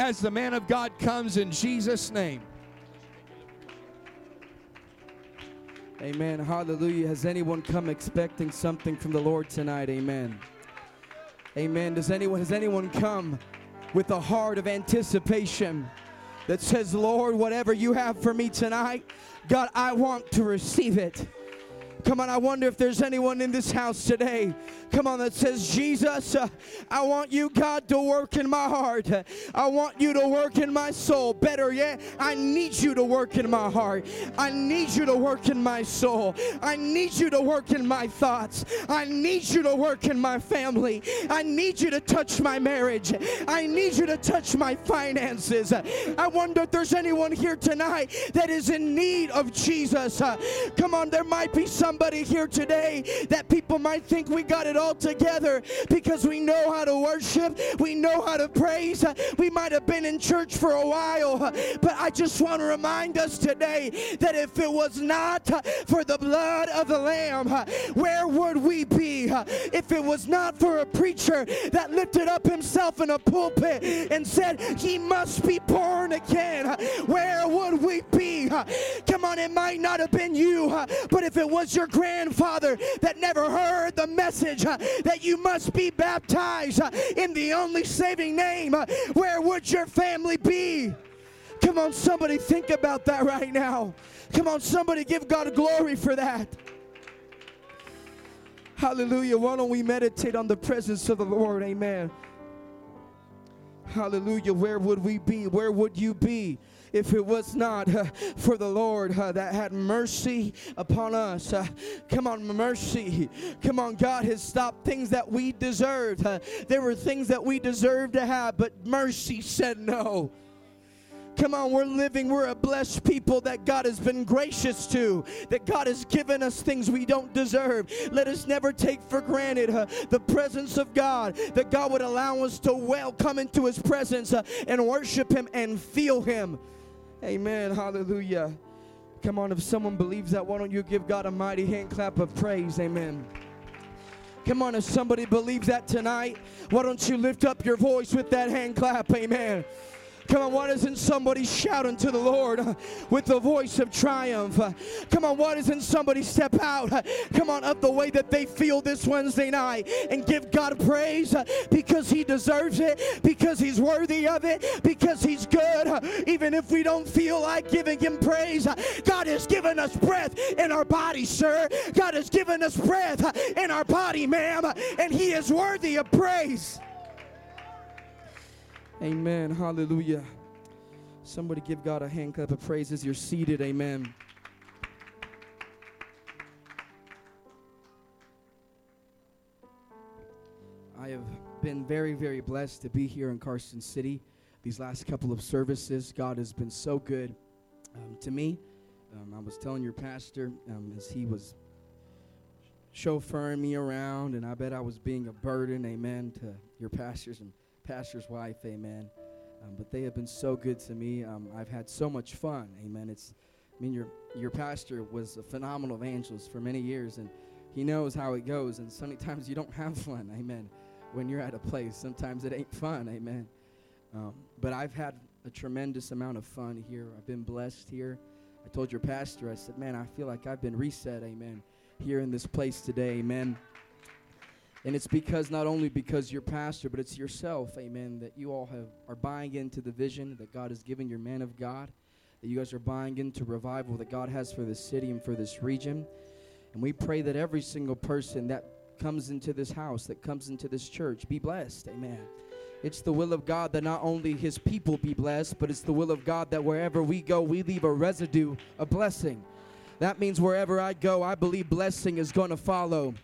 as the man of God comes in Jesus' name. Amen. Hallelujah. Has anyone come expecting something from the Lord tonight? Amen. Amen. Does anyone has anyone come with a heart of anticipation that says, "Lord, whatever you have for me tonight, God, I want to receive it." Come on, I wonder if there's anyone in this house today. Come on, that says, Jesus, uh, I want you, God, to work in my heart. I want you to work in my soul. Better yet, I need you to work in my heart. I need you to work in my soul. I need you to work in my thoughts. I need you to work in my family. I need you to touch my marriage. I need you to touch my finances. I wonder if there's anyone here tonight that is in need of Jesus. Come on, there might be somebody here today that people might think we got it all together because we know how to worship, we know how to praise. We might have been in church for a while, but I just want to remind us today that if it was not for the blood of the Lamb, where would we be? If it was not for a preacher that lifted up himself in a pulpit and said, He must be born again, where would we be? Come on, it might not have been you, but if it was your grandfather that never heard the message uh, that you must be baptized uh, in the only saving name, uh, where would your family be? Come on, somebody think about that right now. Come on, somebody give God glory for that. Hallelujah. Why don't we meditate on the presence of the Lord? Amen. Hallelujah. Where would we be? Where would you be? If it was not uh, for the Lord uh, that had mercy upon us. Uh, come on, mercy. Come on, God has stopped things that we deserved. Uh, there were things that we deserved to have, but mercy said no. Come on, we're living, we're a blessed people that God has been gracious to, that God has given us things we don't deserve. Let us never take for granted uh, the presence of God, that God would allow us to well come into His presence uh, and worship Him and feel Him. Amen. Hallelujah. Come on, if someone believes that, why don't you give God a mighty hand clap of praise? Amen. Come on, if somebody believes that tonight, why don't you lift up your voice with that hand clap? Amen. Come on, why doesn't somebody shout unto the Lord uh, with the voice of triumph? Uh, come on, why doesn't somebody step out? Uh, come on, of the way that they feel this Wednesday night and give God praise because He deserves it, because He's worthy of it, because He's good. Even if we don't feel like giving Him praise, God has given us breath in our body, sir. God has given us breath in our body, ma'am, and He is worthy of praise. Amen. Hallelujah. Somebody give God a hand clap of praise as you're seated. Amen. I have been very, very blessed to be here in Carson City these last couple of services. God has been so good um, to me. Um, I was telling your pastor um, as he was chauffeuring me around, and I bet I was being a burden, amen, to your pastors and pastor's wife, amen. Um, but they have been so good to me. Um, I've had so much fun, amen. It's, I mean, your your pastor was a phenomenal evangelist for many years, and he knows how it goes. And sometimes you don't have fun, amen. When you're at a place, sometimes it ain't fun, amen. Um, but I've had a tremendous amount of fun here. I've been blessed here. I told your pastor, I said, man, I feel like I've been reset, amen, here in this place today, amen. And it's because not only because you're pastor, but it's yourself, amen, that you all have are buying into the vision that God has given your man of God, that you guys are buying into revival that God has for this city and for this region. And we pray that every single person that comes into this house, that comes into this church, be blessed, amen. It's the will of God that not only his people be blessed, but it's the will of God that wherever we go, we leave a residue, a blessing. That means wherever I go, I believe blessing is going to follow.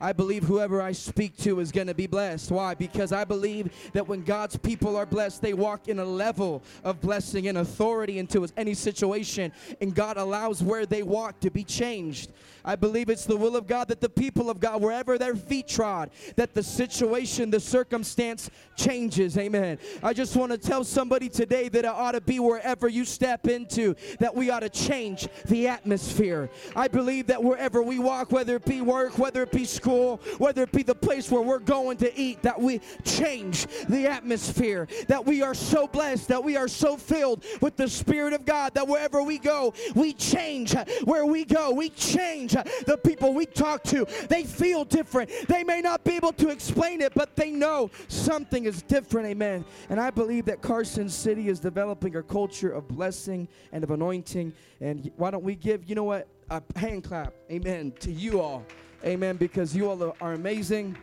I believe whoever I speak to is going to be blessed. Why? Because I believe that when God's people are blessed, they walk in a level of blessing and authority into any situation, and God allows where they walk to be changed. I believe it's the will of God that the people of God, wherever their feet trod, that the situation, the circumstance changes. Amen. I just want to tell somebody today that it ought to be wherever you step into, that we ought to change the atmosphere. I believe that wherever we walk, whether it be work, whether it be school, whether it be the place where we're going to eat, that we change the atmosphere, that we are so blessed, that we are so filled with the Spirit of God, that wherever we go, we change where we go. We change the people we talk to. They feel different. They may not be able to explain it, but they know something is different. Amen. And I believe that Carson City is developing a culture of blessing and of anointing. And why don't we give, you know what, a hand clap, amen, to you all. Amen, because you all are amazing.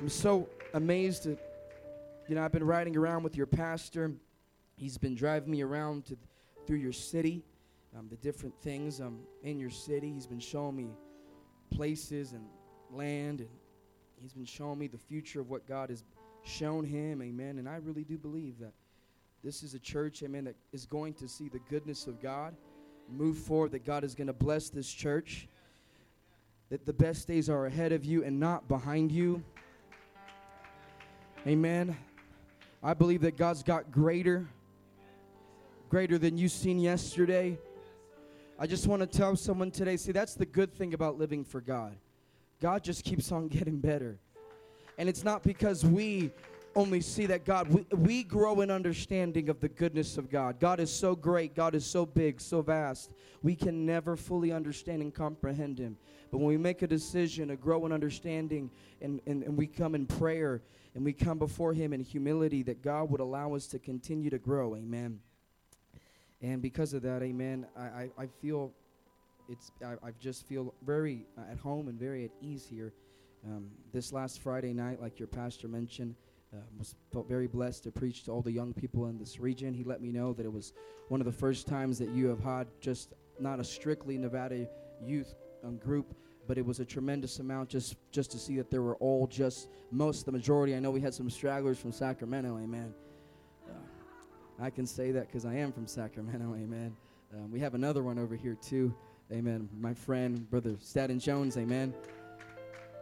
I'm so amazed. That, you know, I've been riding around with your pastor. He's been driving me around to, through your city, um, the different things um, in your city. He's been showing me places and land, and he's been showing me the future of what God has shown him. Amen. And I really do believe that this is a church, amen, that is going to see the goodness of God move forward, that God is going to bless this church, that the best days are ahead of you and not behind you. Amen. I believe that God's got greater, greater than you've seen yesterday. I just want to tell someone today see, that's the good thing about living for God. God just keeps on getting better. And it's not because we only see that God, we, we grow in understanding of the goodness of God. God is so great, God is so big, so vast. We can never fully understand and comprehend Him. But when we make a decision to grow in understanding and, and, and we come in prayer and we come before Him in humility, that God would allow us to continue to grow. Amen. And because of that, amen, I, I, I feel it's I, I just feel very uh, at home and very at ease here. Um, this last Friday night, like your pastor mentioned, uh, was felt very blessed to preach to all the young people in this region. He let me know that it was one of the first times that you have had just not a strictly Nevada youth um, group, but it was a tremendous amount just just to see that there were all just most the majority. I know we had some stragglers from Sacramento, amen. I can say that because I am from Sacramento, amen. Um, we have another one over here too, amen. My friend, brother Staten Jones, amen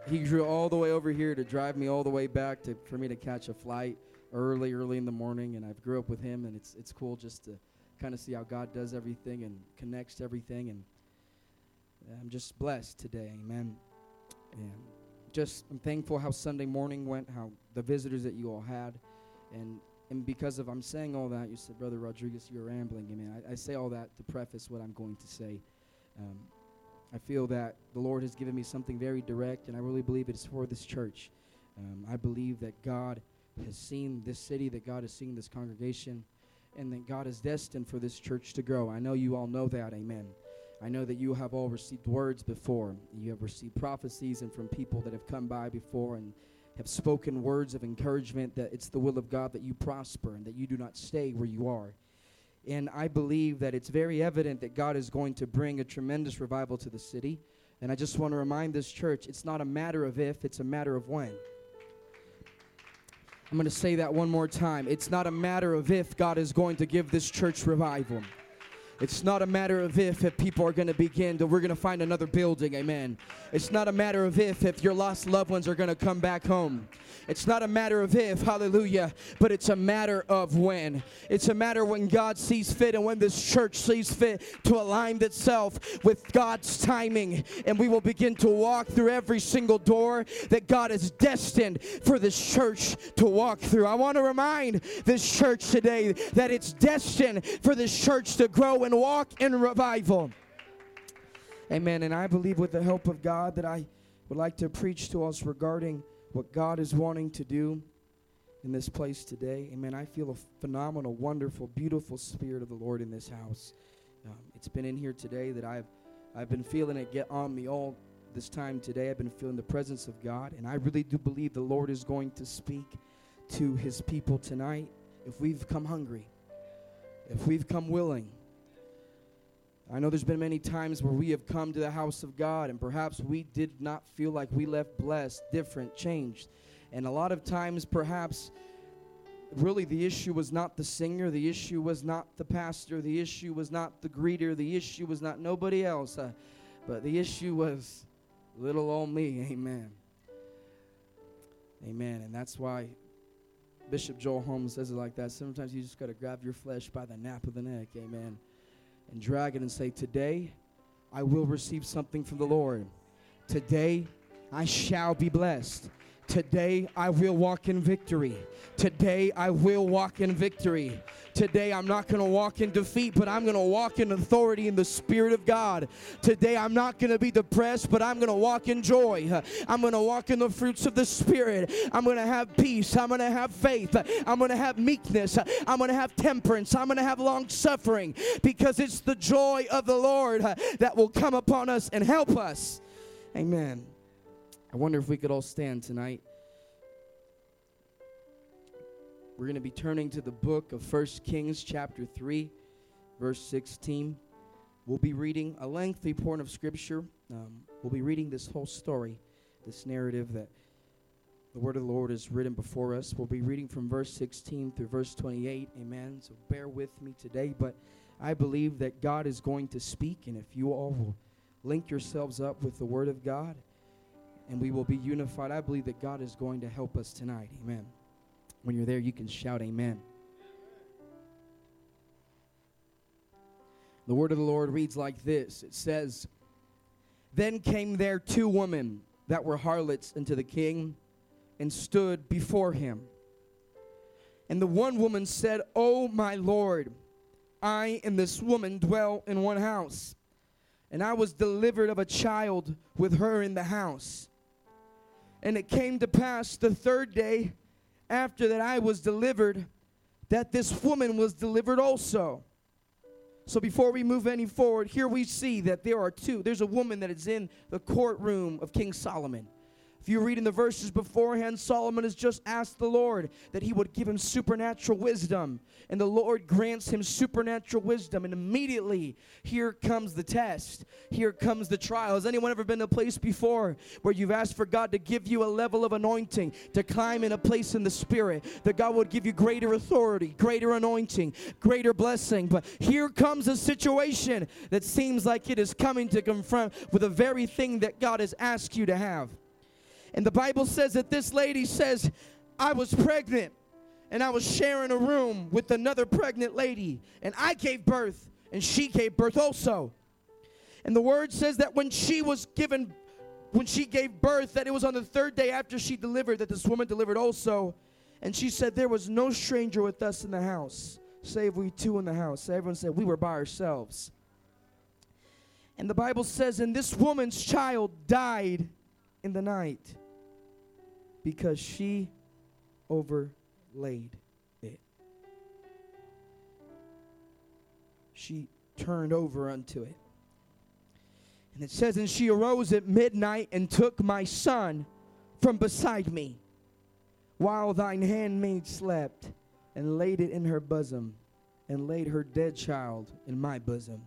he drew all the way over here to drive me all the way back to for me to catch a flight early, early in the morning. And I've grew up with him, and it's it's cool just to kind of see how God does everything and connects everything. And I'm just blessed today, Amen. And just I'm thankful how Sunday morning went, how the visitors that you all had, and and because of I'm saying all that, you said, Brother Rodriguez, you're rambling. I mean, I, I say all that to preface what I'm going to say. Um, I feel that the Lord has given me something very direct, and I really believe it's for this church. Um, I believe that God has seen this city, that God has seen this congregation, and that God is destined for this church to grow. I know you all know that. Amen. I know that you have all received words before. You have received prophecies and from people that have come by before and have spoken words of encouragement that it's the will of God that you prosper and that you do not stay where you are. And I believe that it's very evident that God is going to bring a tremendous revival to the city. And I just want to remind this church it's not a matter of if, it's a matter of when. I'm going to say that one more time. It's not a matter of if God is going to give this church revival. It's not a matter of if if people are going to begin that we're going to find another building. Amen. It's not a matter of if if your lost loved ones are going to come back home. It's not a matter of if, hallelujah, but it's a matter of when. It's a matter when God sees fit and when this church sees fit to align itself with God's timing. And we will begin to walk through every single door that God is destined for this church to walk through. I want to remind this church today that it's destined for this church to grow and walk in revival. Amen. And I believe with the help of God that I would like to preach to us regarding what God is wanting to do in this place today. Amen. I feel a phenomenal, wonderful, beautiful spirit of the Lord in this house. Um, it's been in here today that I've I've been feeling it get on me all this time today. I've been feeling the presence of God, and I really do believe the Lord is going to speak to his people tonight if we've come hungry, if we've come willing. I know there's been many times where we have come to the house of God and perhaps we did not feel like we left blessed, different, changed. And a lot of times, perhaps, really the issue was not the singer, the issue was not the pastor, the issue was not the greeter, the issue was not nobody else, uh, but the issue was little old me. Amen. Amen. And that's why Bishop Joel Holmes says it like that. Sometimes you just got to grab your flesh by the nape of the neck. Amen and drag it and say, Today I will receive something from the Lord. Today I shall be blessed. Today I will walk in victory. Today I will walk in victory. Today I'm not going to walk in defeat, but I'm going to walk in authority in the Spirit of God. Today I'm not going to be depressed, but I'm going to walk in joy. I'm going to walk in the fruits of the Spirit. I'm going to have peace. I'm going to have faith. I'm going to have meekness. I'm going to have temperance. I'm going to have long suffering because it's the joy of the Lord that will come upon us and help us. Amen. I wonder if we could all stand tonight. We're going to be turning to the book of First Kings, chapter 3, verse 16. We'll be reading a lengthy portion of Scripture. Um, we'll be reading this whole story, this narrative that the Word of the Lord is written before us. We'll be reading from verse 16 through verse 28. Amen. So bear with me today. But I believe that God is going to speak, and if you all will link yourselves up with the Word of God, and we will be unified, I believe that God is going to help us tonight. Amen. When you're there, you can shout amen. The word of the Lord reads like this It says, Then came there two women that were harlots unto the king and stood before him. And the one woman said, O my Lord, I and this woman dwell in one house, and I was delivered of a child with her in the house. And it came to pass the third day after that I was delivered, that this woman was delivered also. So before we move any forward, here we see that there are two. There's a woman that is in the courtroom of King Solomon. If you read in the verses beforehand, Solomon has just asked the Lord that he would give him supernatural wisdom. And the Lord grants him supernatural wisdom. And immediately, here comes the test. Here comes the trial. Has anyone ever been to a place before where you've asked for God to give you a level of anointing, to climb in a place in the Spirit, that God would give you greater authority, greater anointing, greater blessing? But here comes a situation that seems like it is coming to confront with the very thing that God has asked you to have. And the Bible says that this lady says, I was pregnant and I was sharing a room with another pregnant lady, and I gave birth, and she gave birth also. And the word says that when she was given, when she gave birth, that it was on the third day after she delivered that this woman delivered also. And she said, There was no stranger with us in the house, save we two in the house. Everyone said, We were by ourselves. And the Bible says, And this woman's child died in the night because she overlaid it. She turned over unto it. And it says, And she arose at midnight and took my son from beside me, while thine handmaid slept, and laid it in her bosom, and laid her dead child in my bosom.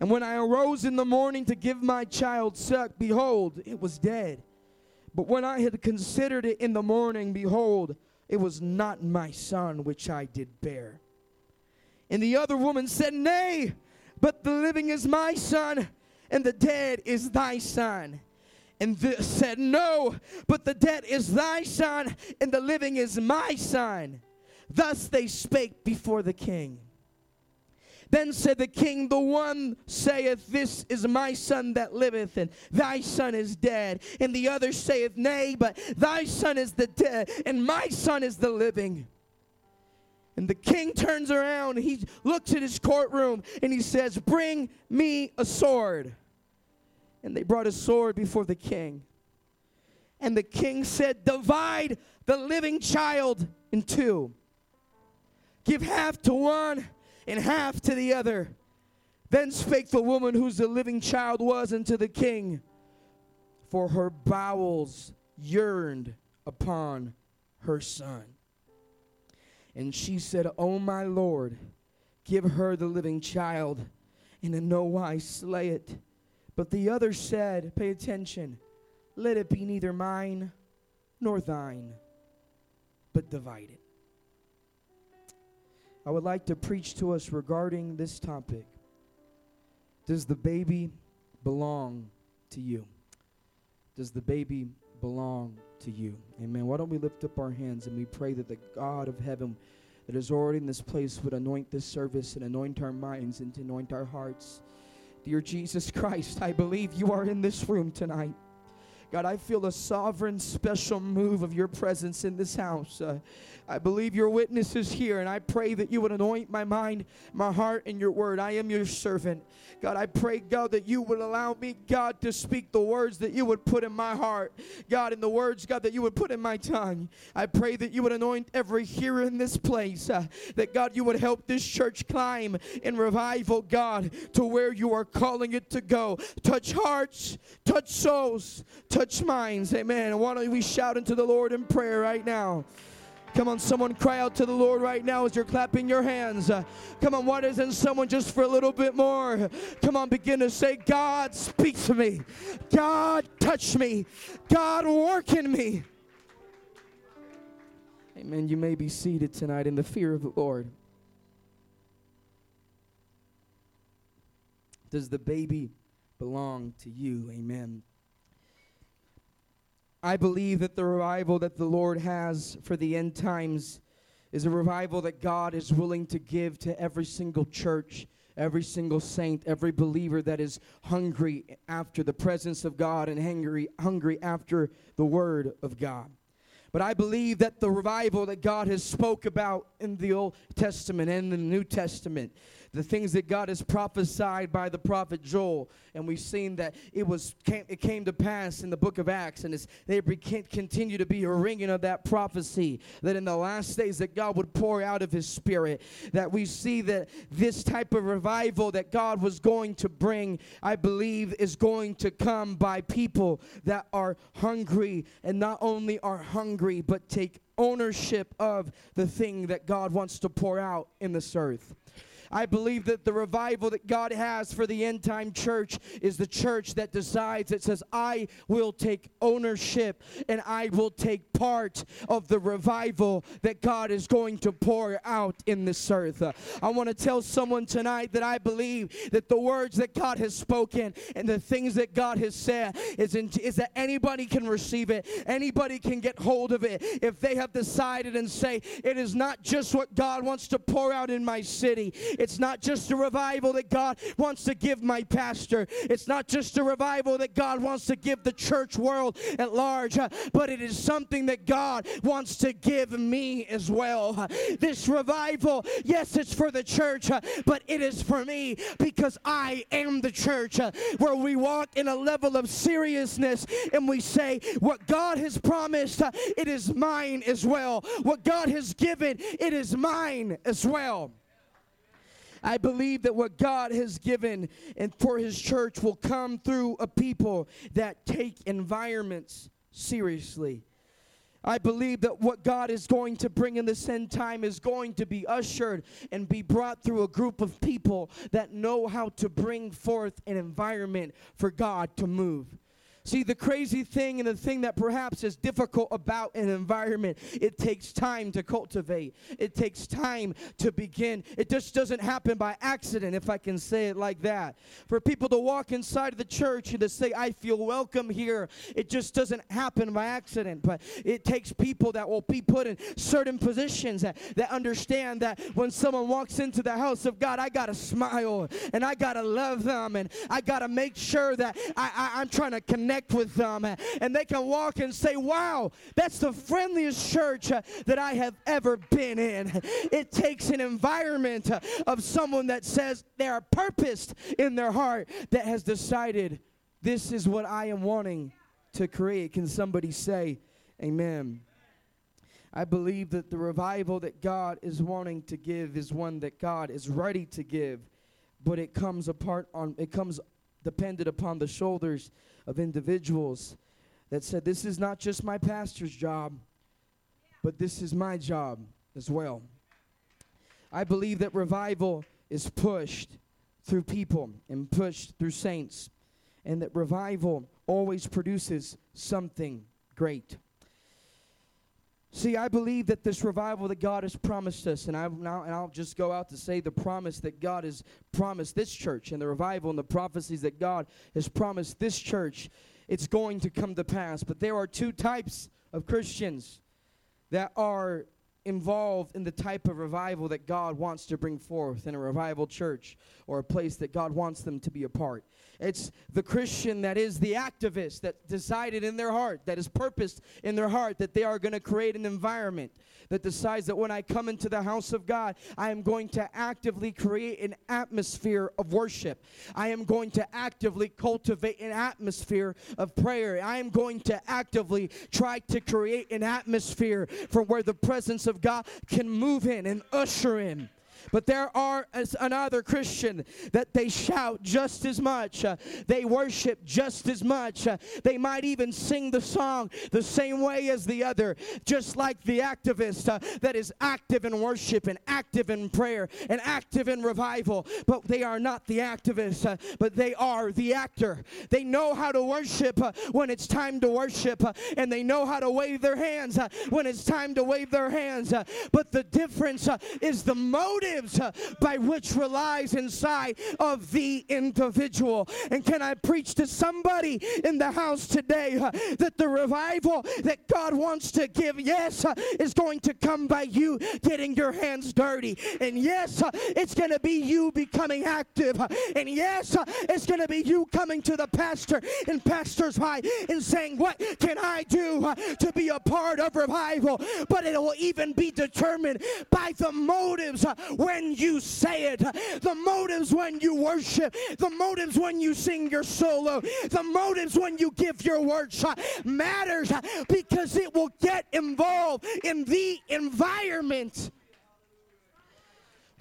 And when I arose in the morning to give my child suck, behold, it was dead. But when I had considered it in the morning, behold, it was not my son which I did bear. And the other woman said, Nay, but the living is my son, and the dead is thy son. And this said, No, but the dead is thy son, and the living is my son. Thus they spake before the king. Then said the king, The one saith, This is my son that liveth, and thy son is dead. And the other saith, Nay, but thy son is the dead, and my son is the living. And the king turns around, he looks at his courtroom, and he says, Bring me a sword. And they brought a sword before the king. And the king said, Divide the living child in two. Give half to one and half to the other. Then spake the woman whose the living child was unto the king, for her bowels yearned upon her son. And she said, O my Lord, give her the living child, and in no wise slay it. But the other said, Pay attention, let it be neither mine nor thine, but divide it. I would like to preach to us regarding this topic. Does the baby belong to you? Does the baby belong to you? Amen. Why don't we lift up our hands and we pray that the God of heaven that is already in this place would anoint this service and anoint our minds and anoint our hearts. Dear Jesus Christ, I believe you are in this room tonight. God, I feel a sovereign, special move of your presence in this house. Uh, I believe your witness is here, and I pray that you would anoint my mind, my heart, and your word. I am your servant. God, I pray, God, that you would allow me, God, to speak the words that you would put in my heart. God, in the words, God, that you would put in my tongue. I pray that you would anoint every hearer in this place. Uh, that, God, you would help this church climb in revival, God, to where you are calling it to go. Touch hearts, touch souls, touch minds. Amen. why don't we shout into the Lord in prayer right now? Come on, someone cry out to the Lord right now as you're clapping your hands. Uh, come on, why doesn't someone just for a little bit more? Come on, begin to say, God, speak to me. God, touch me. God, work in me. Amen. You may be seated tonight in the fear of the Lord. Does the baby belong to you? Amen. I believe that the revival that the Lord has for the end times is a revival that God is willing to give to every single church, every single saint, every believer that is hungry after the presence of God and hungry, hungry after the word of God. But I believe that the revival that God has spoke about in the Old Testament and the New Testament the things that God has prophesied by the prophet Joel. And we've seen that it was came, it came to pass in the book of Acts, and they continue to be a ringing of that prophecy that in the last days that God would pour out of His Spirit. That we see that this type of revival that God was going to bring, I believe, is going to come by people that are hungry and not only are hungry but take ownership of the thing that God wants to pour out in this earth. I believe that the revival that God has for the end time church is the church that decides, it says, I will take ownership and I will take part of the revival that God is going to pour out in this earth. I want to tell someone tonight that I believe that the words that God has spoken and the things that God has said is, in, is that anybody can receive it, anybody can get hold of it. If they have decided and say, It is not just what God wants to pour out in my city, it's not just a revival that God wants to give my pastor. It's not just a revival that God wants to give the church world at large, uh, but it is something that God wants to give me as well. This revival, yes, it's for the church, uh, but it is for me because I am the church uh, where we walk in a level of seriousness and we say, What God has promised, it is mine as well. What God has given, it is mine as well. I believe that what God has given and for his church will come through a people that take environments seriously. I believe that what God is going to bring in this end time is going to be ushered and be brought through a group of people that know how to bring forth an environment for God to move. See, the crazy thing and the thing that perhaps is difficult about an environment, it takes time to cultivate. It takes time to begin. It just doesn't happen by accident, if I can say it like that. For people to walk inside of the church and to say, I feel welcome here, it just doesn't happen by accident. But it takes people that will be put in certain positions that, that understand that when someone walks into the house of God, I got to smile and I got to love them and I got to make sure that I, I, I'm trying to connect connect with them and they can walk and say, Wow, that's the friendliest church uh, that I have ever been in. It takes an environment uh, of someone that says they are purposed in their heart that has decided, This is what I am wanting to create. Can somebody say, Amen? I believe that the revival that God is wanting to give is one that God is ready to give, but it comes apart on it comes dependent upon the shoulders of individuals that said, This is not just my pastor's job, but this is my job as well. I believe that revival is pushed through people and pushed through saints, and that revival always produces something great. See, I believe that this revival that God has promised us, and I now and I'll just go out to say the promise that God has promised this church, and the revival and the prophecies that God has promised this church, it's going to come to pass. But there are two types of Christians that are involved in the type of revival that God wants to bring forth in a revival church or a place that God wants them to be a part. It's the Christian that is the activist that decided in their heart, that is purposed in their heart that they are going to create an environment that decides that when I come into the house of God, I am going to actively create an atmosphere of worship. I am going to actively cultivate an atmosphere of prayer. I am going to actively try to create an atmosphere from where the presence of God can move in and usher in. But there are another Christian that they shout just as much, uh, they worship just as much. Uh, they might even sing the song the same way as the other, just like the activist uh, that is active in worship and active in prayer and active in revival. But they are not the activist, uh, but they are the actor. They know how to worship uh, when it's time to worship, uh, and they know how to wave their hands when it's time to wave their hands. but the difference is the motive lives uh, by which relies inside of the individual. And can I preach to somebody in the house today uh, that the revival that God wants to give, yes, uh, is going to come by you getting your hands dirty. And yes, it's going to be you becoming active. And yes, it's going to be you coming to the pastor in pastor's high and saying, What can I do to be a part of revival? But it will even be determined by the motives when you say it, the motives when you worship, the motives when you sing your solo, the motives when you give your worship matters because it will get involved in the environment.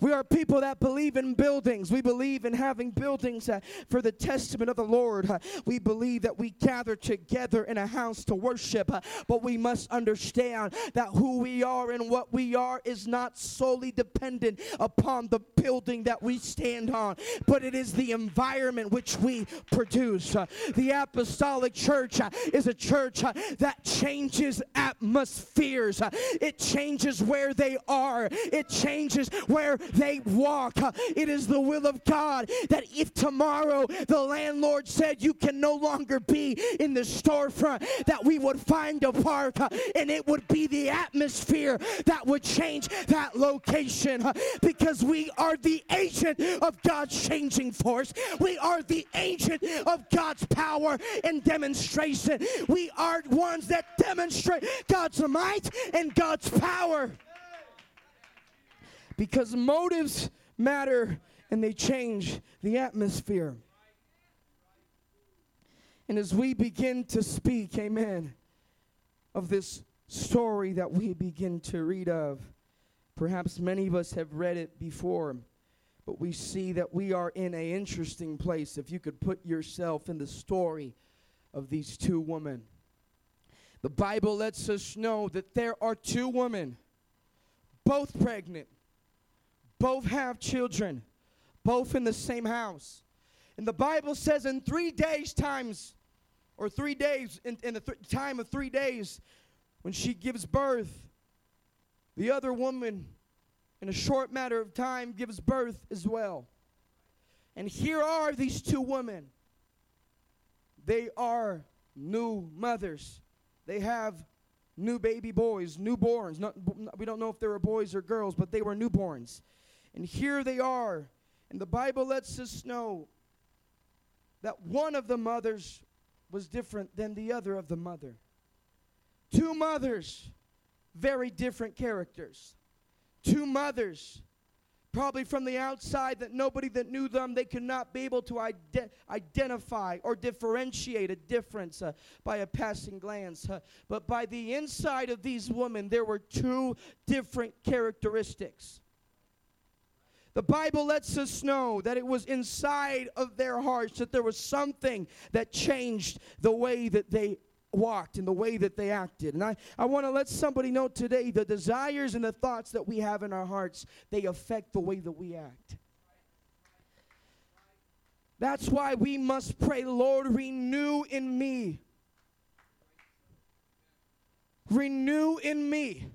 We are people that believe in buildings. We believe in having buildings uh, for the testament of the Lord. Uh, we believe that we gather together in a house to worship, uh, but we must understand that who we are and what we are is not solely dependent upon the building that we stand on, but it is the environment which we produce. Uh, the apostolic church uh, is a church uh, that changes atmospheres, it changes where they are, it changes where they walk. It is the will of God that if tomorrow the landlord said you can no longer be in the storefront, that we would find a park and it would be the atmosphere that would change that location because we are the agent of God's changing force. We are the agent of God's power and demonstration. We are ones that demonstrate God's might and God's power because motives matter and they change the atmosphere. And as we begin to speak, amen, of this story that we begin to read of, perhaps many of us have read it before, but we see that we are in an interesting place. If you could put yourself in the story of these two women, the Bible lets us know that there are two women, both pregnant, both have children, both in the same house. And the Bible says in three days' times, or three days, in, in the th- time of three days, when she gives birth, the other woman, in a short matter of time, gives birth as well. And here are these two women. They are new mothers. They have new baby boys, newborns. Not, we don't know if they were boys or girls, but they were newborns. And here they are. And the Bible lets us know that one of the mothers was different than the other of the mother. Two mothers, very different characters. Two mothers, probably from the outside that nobody that knew them they could not be able to ide- identify or differentiate a difference uh, by a passing glance uh, but by the inside of these women there were two different characteristics the Bible lets us know that it was inside of their hearts that there was something that changed the way that they walked and the way that they acted. And I, I want to let somebody know today the desires and the thoughts that we have in our hearts, they affect the way that we act. That's why we must pray, Lord, renew in me. Renew in me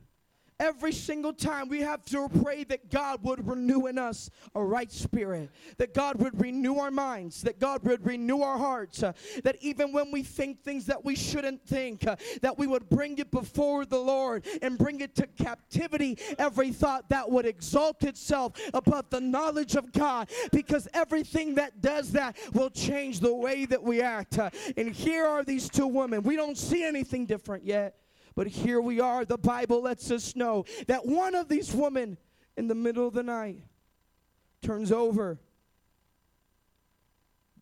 Every single time we have to pray that God would renew in us a right spirit, that God would renew our minds, that God would renew our hearts, uh, that even when we think things that we shouldn't think, uh, that we would bring it before the Lord and bring it to captivity, every thought that would exalt itself above the knowledge of God, because everything that does that will change the way that we act. Uh, and here are these two women. We don't see anything different yet. But here we are. The Bible lets us know that one of these women in the middle of the night turns over.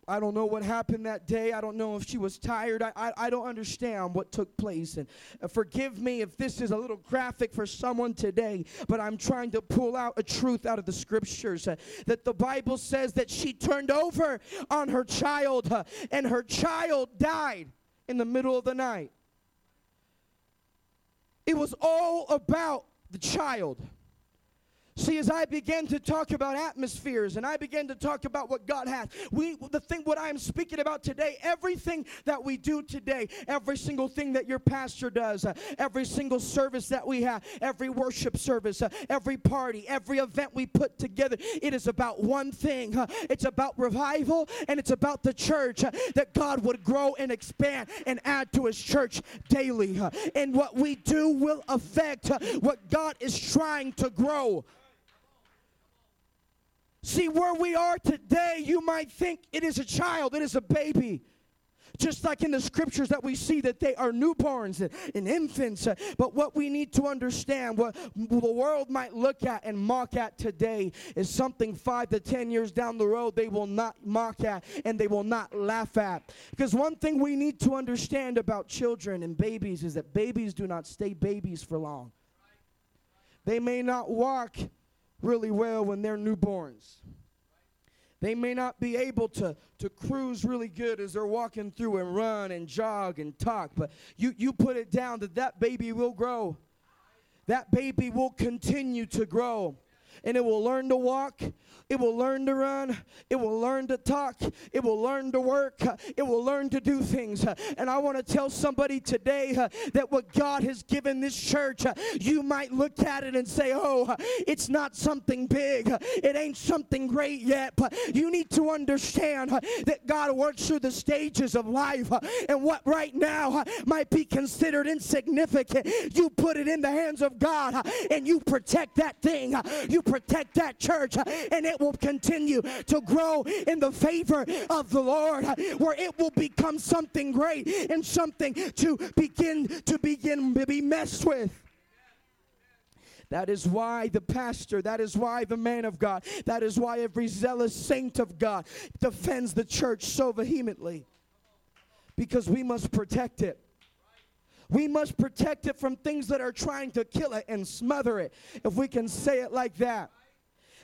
I don't know what happened that day. I don't know if she was tired. I, I, I don't understand what took place. And uh, forgive me if this is a little graphic for someone today, but I'm trying to pull out a truth out of the scriptures uh, that the Bible says that she turned over on her child uh, and her child died in the middle of the night. It was all about the child. See, as I began to talk about atmospheres and I began to talk about what God has, we the thing what I am speaking about today, everything that we do today, every single thing that your pastor does, uh, every single service that we have, every worship service, uh, every party, every event we put together, it is about one thing. Uh, it's about revival and it's about the church uh, that God would grow and expand and add to his church daily. And what we do will affect what God is trying to grow. See, where we are today, you might think it is a child, it is a baby. Just like in the scriptures that we see that they are newborns and, infants. But what we need to understand, what the world might look at and mock at today, is something five to ten years down the road they will not mock at and they will not laugh at. Because one thing we need to understand about children and babies is that babies do not stay babies for long. They may not walk really well when they're newborns. They may not be able to, to cruise really good as they're walking through and run and jog and talk, but you, you put it down that that baby will grow. That baby will continue to grow and it will learn to walk, it will learn to run, it will learn to talk, it will learn to work, it will learn to do things. And I want to tell somebody today uh, that what God has given this church, uh, you might look at it and say, oh, it's not something big, it ain't something great yet, but you need to understand uh, that God works through the stages of life, and what right now might be considered insignificant, you put it in the hands of God and you protect that thing. You protect that church, and it will continue to grow in the favor of the Lord, where it will become something great and something to begin to begin to be messed with. That is why the pastor, that is why the man of God, that is why every zealous saint of God defends the church so vehemently. Because we must protect it. We must protect it from things that are trying to kill it and smother it, if we can say it like that.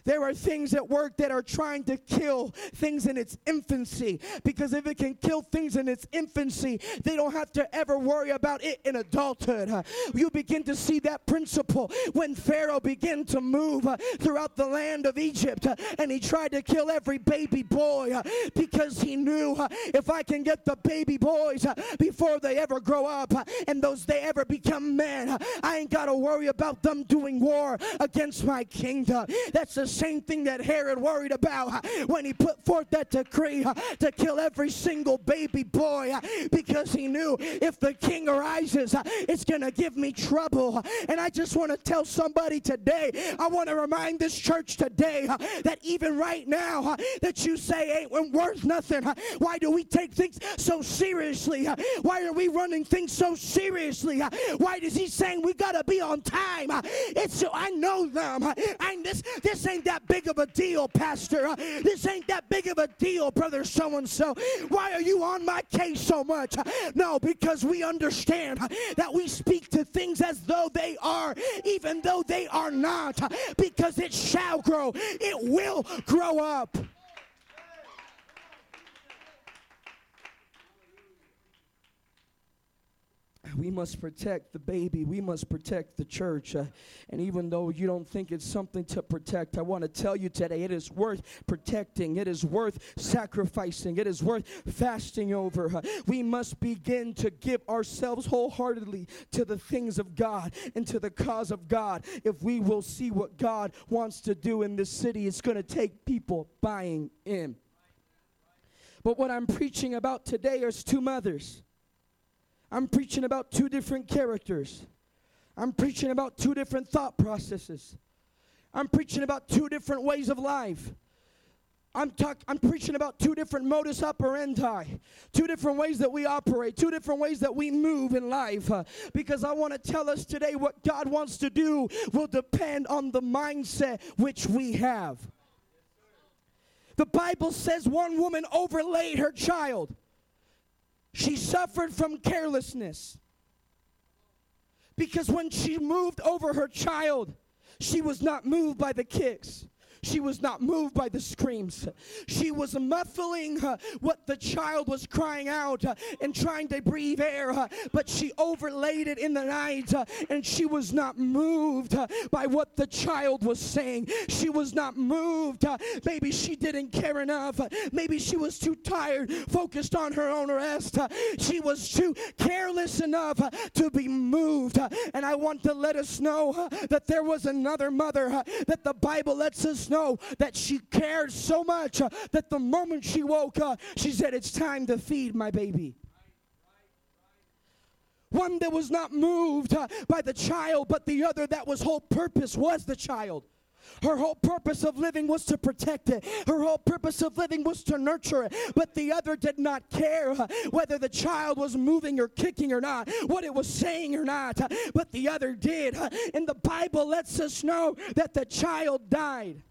There are things at work that are trying to kill things in its infancy because if it can kill things in its infancy, they don't have to ever worry about it in adulthood. You begin to see that principle when Pharaoh began to move uh, throughout the land of Egypt uh, and he tried to kill every baby boy uh, because he knew if I can get the baby boys before they ever grow up and those they ever become men, I ain't got to worry about them doing war against my kingdom. That's the same thing that Herod worried about when he put forth that decree to kill every single baby boy because he knew if the king arises, it's going to give me trouble. And I just want to tell somebody today, I want to remind this church today that even right now, that you say ain't worth nothing. Why do we take things so seriously? Why are we running things so seriously? Why is he saying we got to be on time? It's so I know them. And this this ain't that big of a deal, Pastor. This ain't that big of a deal, brother so and so. Why are you on my case so much? No, because we understand that we speak to things as though they are, even though they are not, because it shall grow, it will grow up. We must protect the baby. We must protect the church. Uh, and even though you don't think it's something to protect, I want to tell you today it is worth protecting. It is worth sacrificing. It is worth fasting over. Uh, we must begin to give ourselves wholeheartedly to the things of God and to the cause of God. If we will see what God wants to do in this city, it's going to take people buying in. But what I'm preaching about today is two mothers. I'm preaching about two different characters. I'm preaching about two different thought processes. I'm preaching about two different ways of life. I'm talk, I'm preaching about two different modus operandi, two different ways that we operate, two different ways that we move in life. Uh, because I want to tell us today what God wants to do will depend on the mindset which we have. The Bible says one woman overlaid her child. She suffered from carelessness. Because when she moved over her child, she was not moved by the kicks. She was not moved by the screams. She was muffling what the child was crying out and trying to breathe air, but she overlaid it in the night and she was not moved by what the child was saying. She was not moved. Maybe she didn't care enough. maybe she was too tired, focused on her own rest. she was too careless enough to be moved. and I want to let us know that there was another mother that the Bible lets us know that she cared so much uh, that the moment she woke up, she said, It's time to feed my baby. One that was not moved uh, by the child, but the other that was whole purpose was the child. Her whole purpose of living was to protect it. Her whole purpose of living was to nurture it. But the other did not care uh, whether the child was moving or kicking or not, what it was saying or not. Uh, but the other did. Uh, and the Bible lets us know that the child died.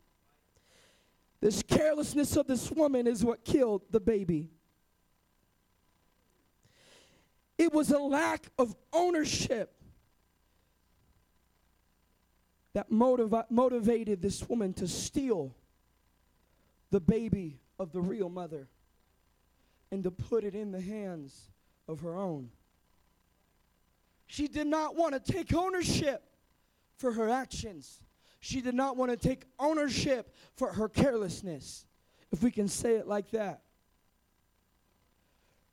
This carelessness of this woman is what killed the baby. It was a lack of ownership that motiva- motivated this woman to steal the baby of the real mother and to put it in the hands of her own. She did not want to take ownership for her actions. She did not want to take ownership for her carelessness, if we can say it like that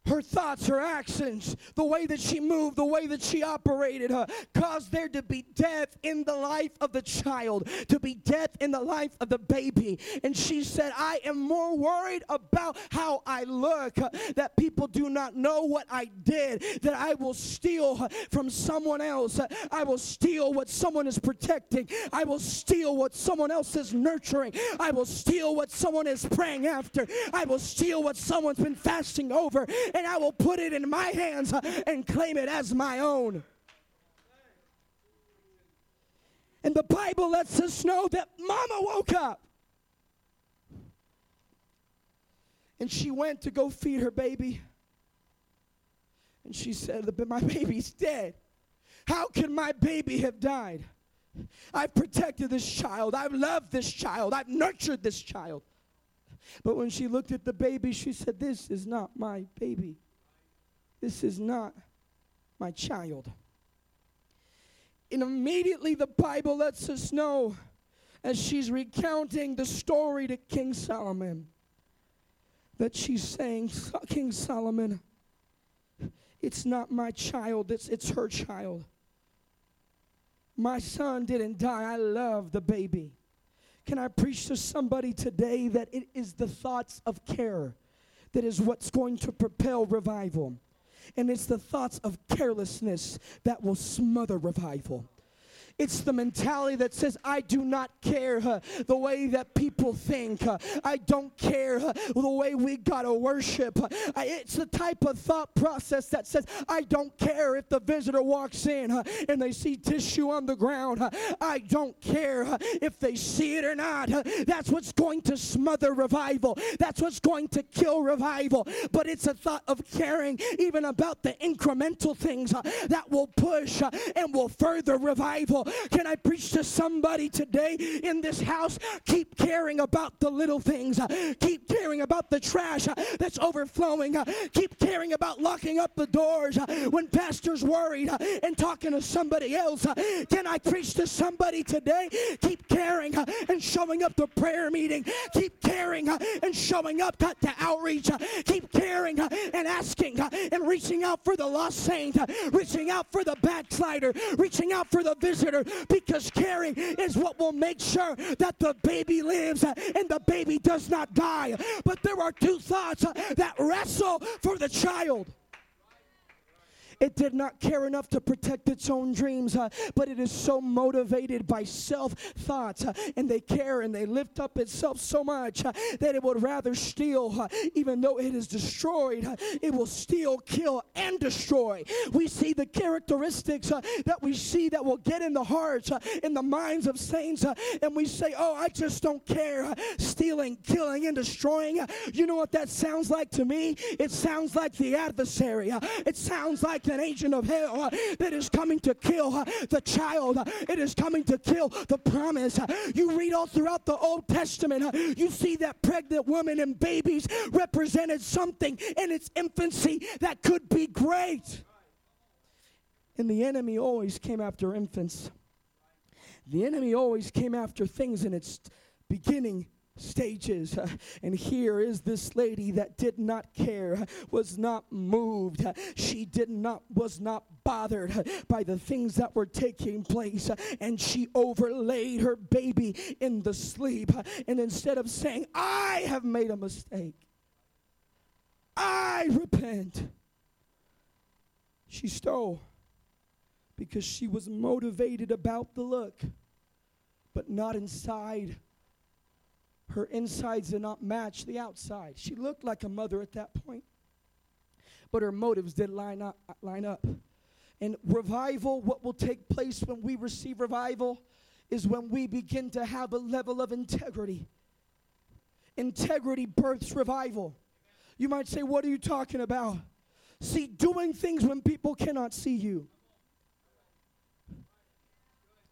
her thoughts, her actions, the way that she moved, the way that she operated, uh, caused there to be death in the life of the child, to be death in the life of the baby. And she said, I am more worried about how I look, that people do not know what I did, that I will steal from someone else. I will steal what someone is protecting. I will steal what someone else is nurturing. I will steal what someone is praying after. I will steal what someone's been fasting over and I will put it in my hands and claim it as my own. And the Bible lets us know that mama woke up. And she went to go feed her baby. And she said, My baby's dead. How can my baby have died? I've protected this child. I've loved this child. I've nurtured this child. But when she looked at the baby, she said, This is not my baby. This is not my child. And immediately the Bible lets us know as she's recounting the story to King Solomon that she's saying, King Solomon, it's not my child, it's, it's her child. My son didn't die. I love the baby. Can I preach to somebody today that it is the thoughts of care that is what's going to propel revival? And it's the thoughts of carelessness that will smother revival. It's the mentality that says, I do not care uh, the way that people think. Uh, I don't care uh, the way we got to worship. It's the type of thought process that says, I don't care if the visitor walks in and they see tissue on the ground. I don't care if they see it or not. that's what's going to smother revival. That's what's going to kill revival. But it's a thought of caring even about the incremental things that will push and will further revival Can I preach to somebody today in this house? Keep caring about the little things. Keep caring about the trash that's overflowing. Keep caring about locking up the doors when pastor's worried and talking to somebody else. Can I preach to somebody today? Keep caring and showing up to prayer meeting. Keep caring and showing up to outreach. Keep caring and asking and reaching out for the lost saint, reaching out for the backslider, reaching out for the visitor because caring is what will make sure that the baby lives and the baby does not die. But there are two thoughts that wrestle for the child. It did not care enough to protect its own dreams, uh, but it is so motivated by self thoughts, uh, and they care and they lift up itself so much uh, that it would rather steal, uh, even though it is destroyed, uh, it will steal, kill, and destroy. We see the characteristics uh, that we see that will get in the hearts, in the minds of saints, and we say, Oh, I just don't care. stealing, killing, and destroying. you know what that sounds like to me? It sounds like the adversary. it sounds like an agent of hell uh, that is coming to kill uh, the child. Uh, it is coming to kill the promise. You read all throughout the Old Testament, you see that pregnant woman and babies represented something in its infancy that could be great. And the enemy always came after infants. The enemy always came after things in its beginning stages. And here is this lady that did not care, was not moved. She did not, was not bothered by the things that were taking place. And she overlaid her baby in the sleep. And instead of saying, I have made a mistake, I repent, she stole because she was motivated about the look, but not inside her insides did not match the outside. She looked like a mother at that point, but her motives did line up. Line up. And revival, what will take place when we receive revival, is when we begin to have a level of integrity. Integrity births revival. You might say, What are you talking about? See, doing things when people cannot see you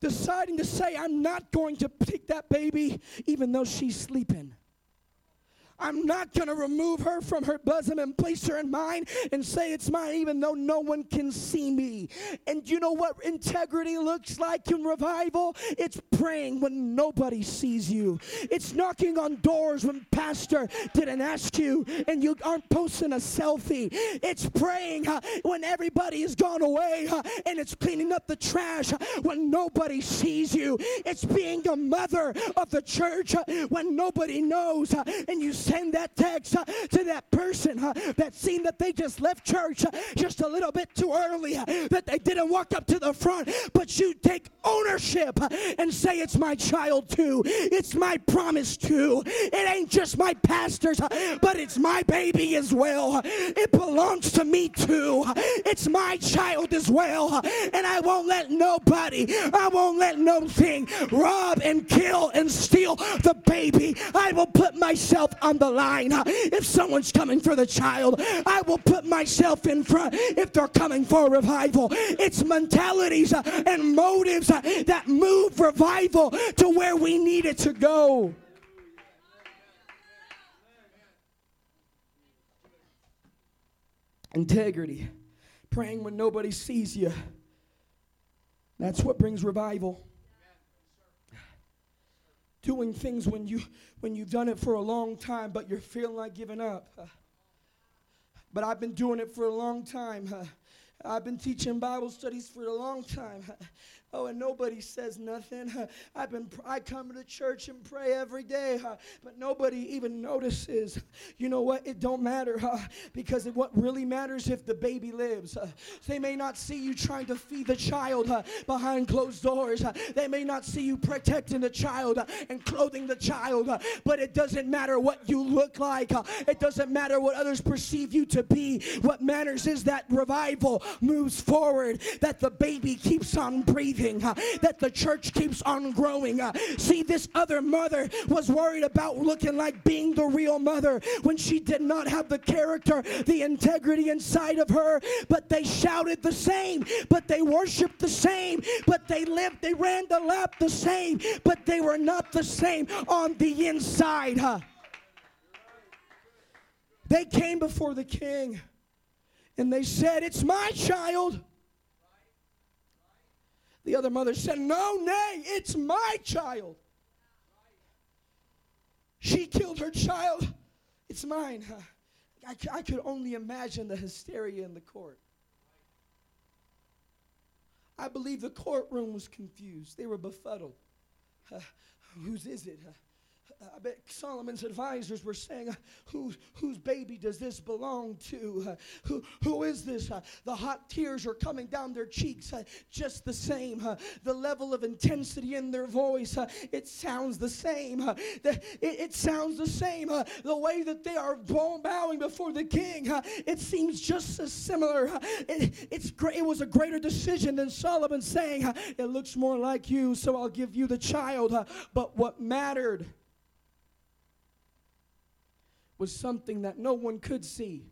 deciding to say, I'm not going to pick that baby even though she's sleeping. I'm not going to remove her from her bosom and place her in mine and say it's mine, even though no one can see me. And you know what integrity looks like in revival? It's praying when nobody sees you, it's knocking on doors when pastor didn't ask you and you aren't posting a selfie. It's praying uh, when everybody has gone away uh, and it's cleaning up the trash uh, when nobody sees you. It's being a mother of the church when nobody knows and you send that text uh, to that person uh, that seen that they just left church uh, just a little bit too early, that they didn't walk up to the front, but you take ownership and say, It's my child too. It's my promise too. It ain't just my pastor's, but it's my baby as well. It belongs to me too. It's my child as well. And I won't let nobody, I won't let no thing rob and kill and steal the baby. I will put myself on the line. If someone's coming for the child, I will put myself in front if they're coming for revival. It's mentalities and motives that move revival to where we need it to go. Integrity, praying when nobody sees you. That's what brings revival doing things when you when you've done it for a long time but you're feeling like giving up. But i've been doing it for a long time i've been teaching bible studies for a long time Oh, and nobody says nothing. I've been I come to church and pray every day, but nobody even notices. You know what? It don't matter because what really matters if the baby lives. They may not see you trying to feed the child behind closed doors. They may not see you protecting the child and clothing the child, but it doesn't matter what you look like. It doesn't matter what others perceive you to be. What matters is that revival moves forward, that the baby keeps on breathing that the church keeps on growing. See, this other mother was worried about looking like being the real mother when she did not have the character, the integrity inside of her. But they shouted the same, but they worshiped the same, but they lived, they ran the lap the same, but they were not the same on the inside. Huh? They came before the king and they said, It's my child. The other mother said, No, nay, it's my child. She killed her child. It's mine. I, I could only imagine the hysteria in the court. I believe the courtroom was confused. They were befuddled. Uh, whose is it? Uh, I bet Solomon's advisors were saying, uh, whose baby does this belong to? Uh, who, who is this? Uh, the hot tears are coming down their cheeks uh, just the same. Uh, the level of intensity in their voice, uh, it sounds the same. The, it, it, sounds the same. the way that they are bowing before the king, it seems just as similar. It, it's it was a greater decision than Solomon saying, It looks more like you, so I'll give you the child. but what mattered was something that no one could see.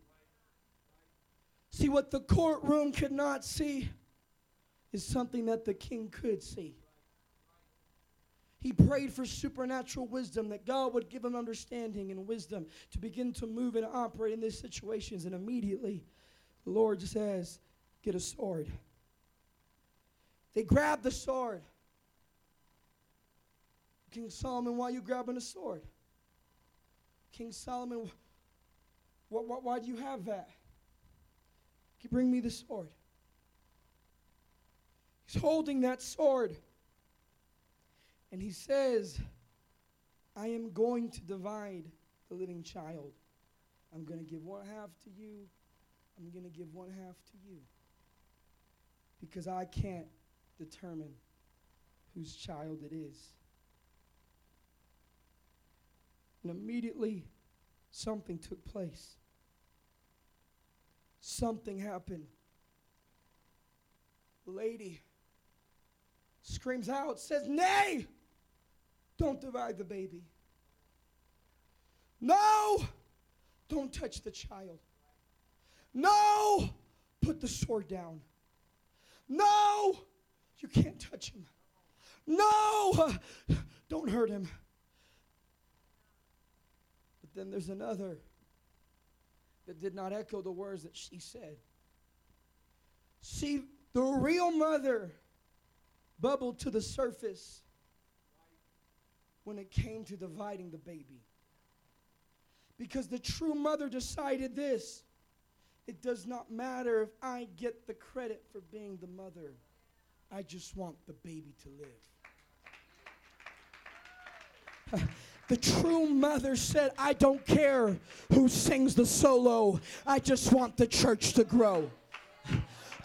See, what the courtroom could not see is something that the king could see. He prayed for supernatural wisdom, that God would give him understanding and wisdom to begin to move and operate in these situations. And immediately, the Lord says, Get a sword. They grabbed the sword. King Solomon, why are you grabbing a sword? King Solomon, wh- wh- why do you have that? Can you bring me the sword? He's holding that sword. And he says, I am going to divide the living child. I'm going to give one half to you. I'm going to give one half to you. Because I can't determine whose child it is. And immediately, something took place. Something happened. The lady screams out, says, Nay, don't divide the baby. No, don't touch the child. No, put the sword down. No, you can't touch him. No, don't hurt him then there's another that did not echo the words that she said. See, the real mother bubbled to the surface when it came to dividing the baby. Because the true mother decided this it does not matter if I get the credit for being the mother, I just want the baby to live. The true mother said, I don't care who sings the solo, I just want the church to grow.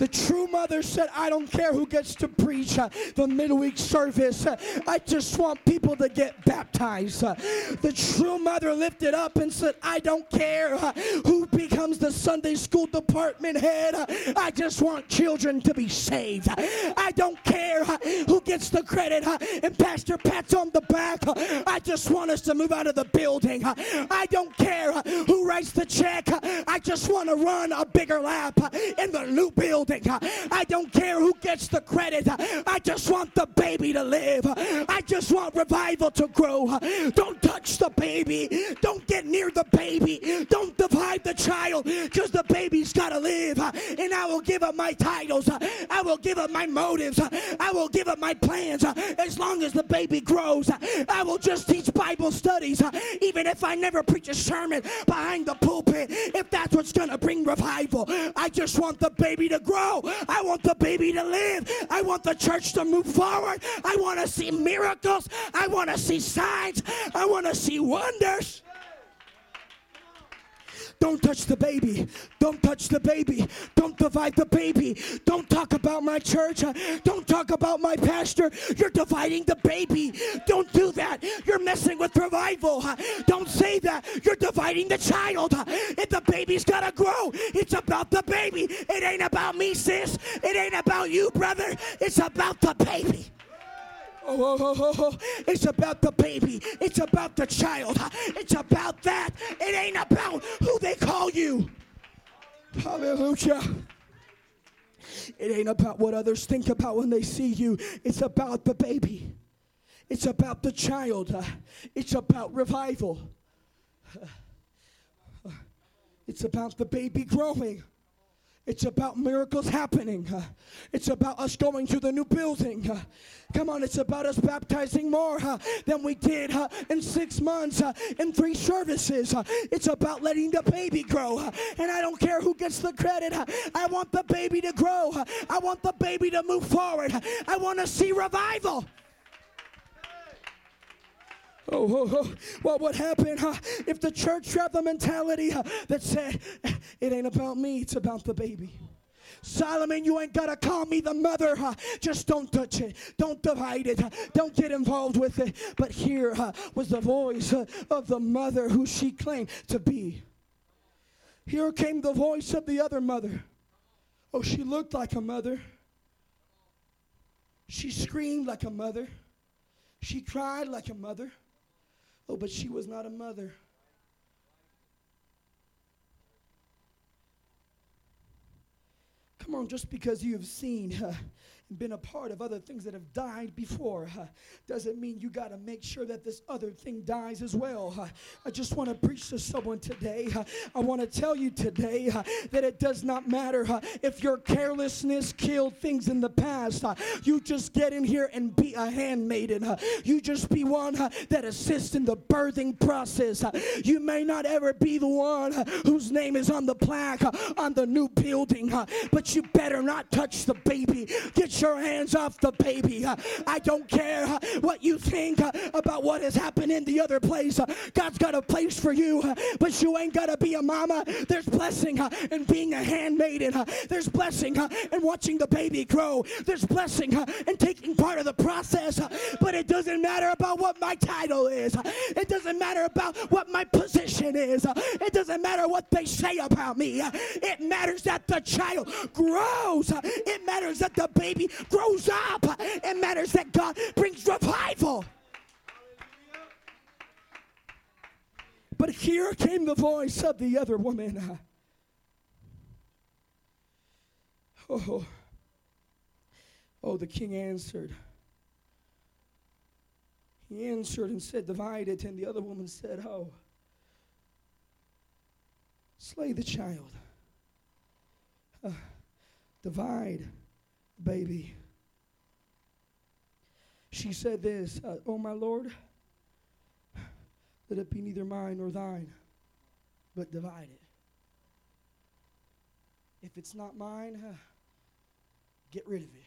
The true mother said, I don't care who gets to preach uh, the midweek service. Uh, I just want people to get baptized. Uh, the true mother lifted up and said, I don't care uh, who becomes the Sunday school department head. Uh, I just want children to be saved. I don't care uh, who gets the credit and Pastor pats on the back. I just want us to move out of the building. I don't care who writes the check. I just want to run a bigger lap in the new building I don't care who gets the credit. I just want the baby to live. I just want revival to grow. Don't touch the baby. Don't get near the baby. Don't divide the child because the baby's got to live. And I will give up my titles. I will give up my motives. I will give up my plans as long as the baby grows. I will just teach Bible studies even if I never preach a sermon behind the pulpit. If that's what's going to bring revival, I just want the baby to grow grow. I want the baby to live. I want the church to move forward. I want to see miracles. I want to see signs. I want to see wonders. Don't touch the baby. Don't touch the baby. Don't divide the baby. Don't talk about my church. Don't talk about my pastor. You're dividing the baby. Don't do that. You're messing with revival. Don't say that. You're dividing the child. If the baby's got to grow, it's about the baby. It ain't about me, sis. It ain't about you, brother. It's about the baby. Oh, oh, oh, oh, oh, It's about the baby. It's about the child. It's about that. It ain't about who they call you. Hallelujah. It ain't about what others think about when they see you. It's about the baby. It's about the child. It's about revival. It's about the baby growing. It's about miracles happening. It's about us going to the new building. Come on, it's about us baptizing more than we did in six months in three services. It's about letting the baby grow. And I don't care who gets the credit. I want the baby to grow. I want the baby to move forward. I want to see revival. Oh, oh, oh, what would happen huh, if the church had the mentality huh, that said, it ain't about me, it's about the baby? Solomon, you ain't gotta call me the mother. Huh? Just don't touch it. Don't divide it. Huh? Don't get involved with it. But here huh, was the voice of the mother who she claimed to be. Here came the voice of the other mother. Oh, she looked like a mother. She screamed like a mother. She cried like a mother. Oh, but she was not a mother. Come on, just because you have seen uh, been a part of other things that have died before uh, doesn't mean you got to make sure that this other thing dies as well. Uh, I just want to preach to someone today. Uh, I want to tell you today that it does not matter if your carelessness killed things in the past. You just get in here and be a handmaiden. you just be one that assists in the birthing process. you may not ever be the one whose name is on the plaque on the new building, but you better not touch the baby. Get your hands off the baby. Uh, I don't care uh, what you think uh, about what has happened in the other place. God's got a place for you, but you ain't got to be a mama. There's blessing in being a handmaiden. There's blessing in watching the baby grow. There's blessing in taking part of the process. But it doesn't matter about what my title is. It doesn't matter about what my position is. It doesn't matter what they say about me. It matters that the child grows. It matters that the baby grows up. It matters that God brings revival. But here came the voice of the other woman. Oh, oh, the king answered. He answered and said, Divide it. And the other woman said, Oh, slay the child. Uh, divide baby. She said this, uh, Oh, my Lord, let it be neither mine nor thine, but divided. If it's not mine, uh, get rid of it.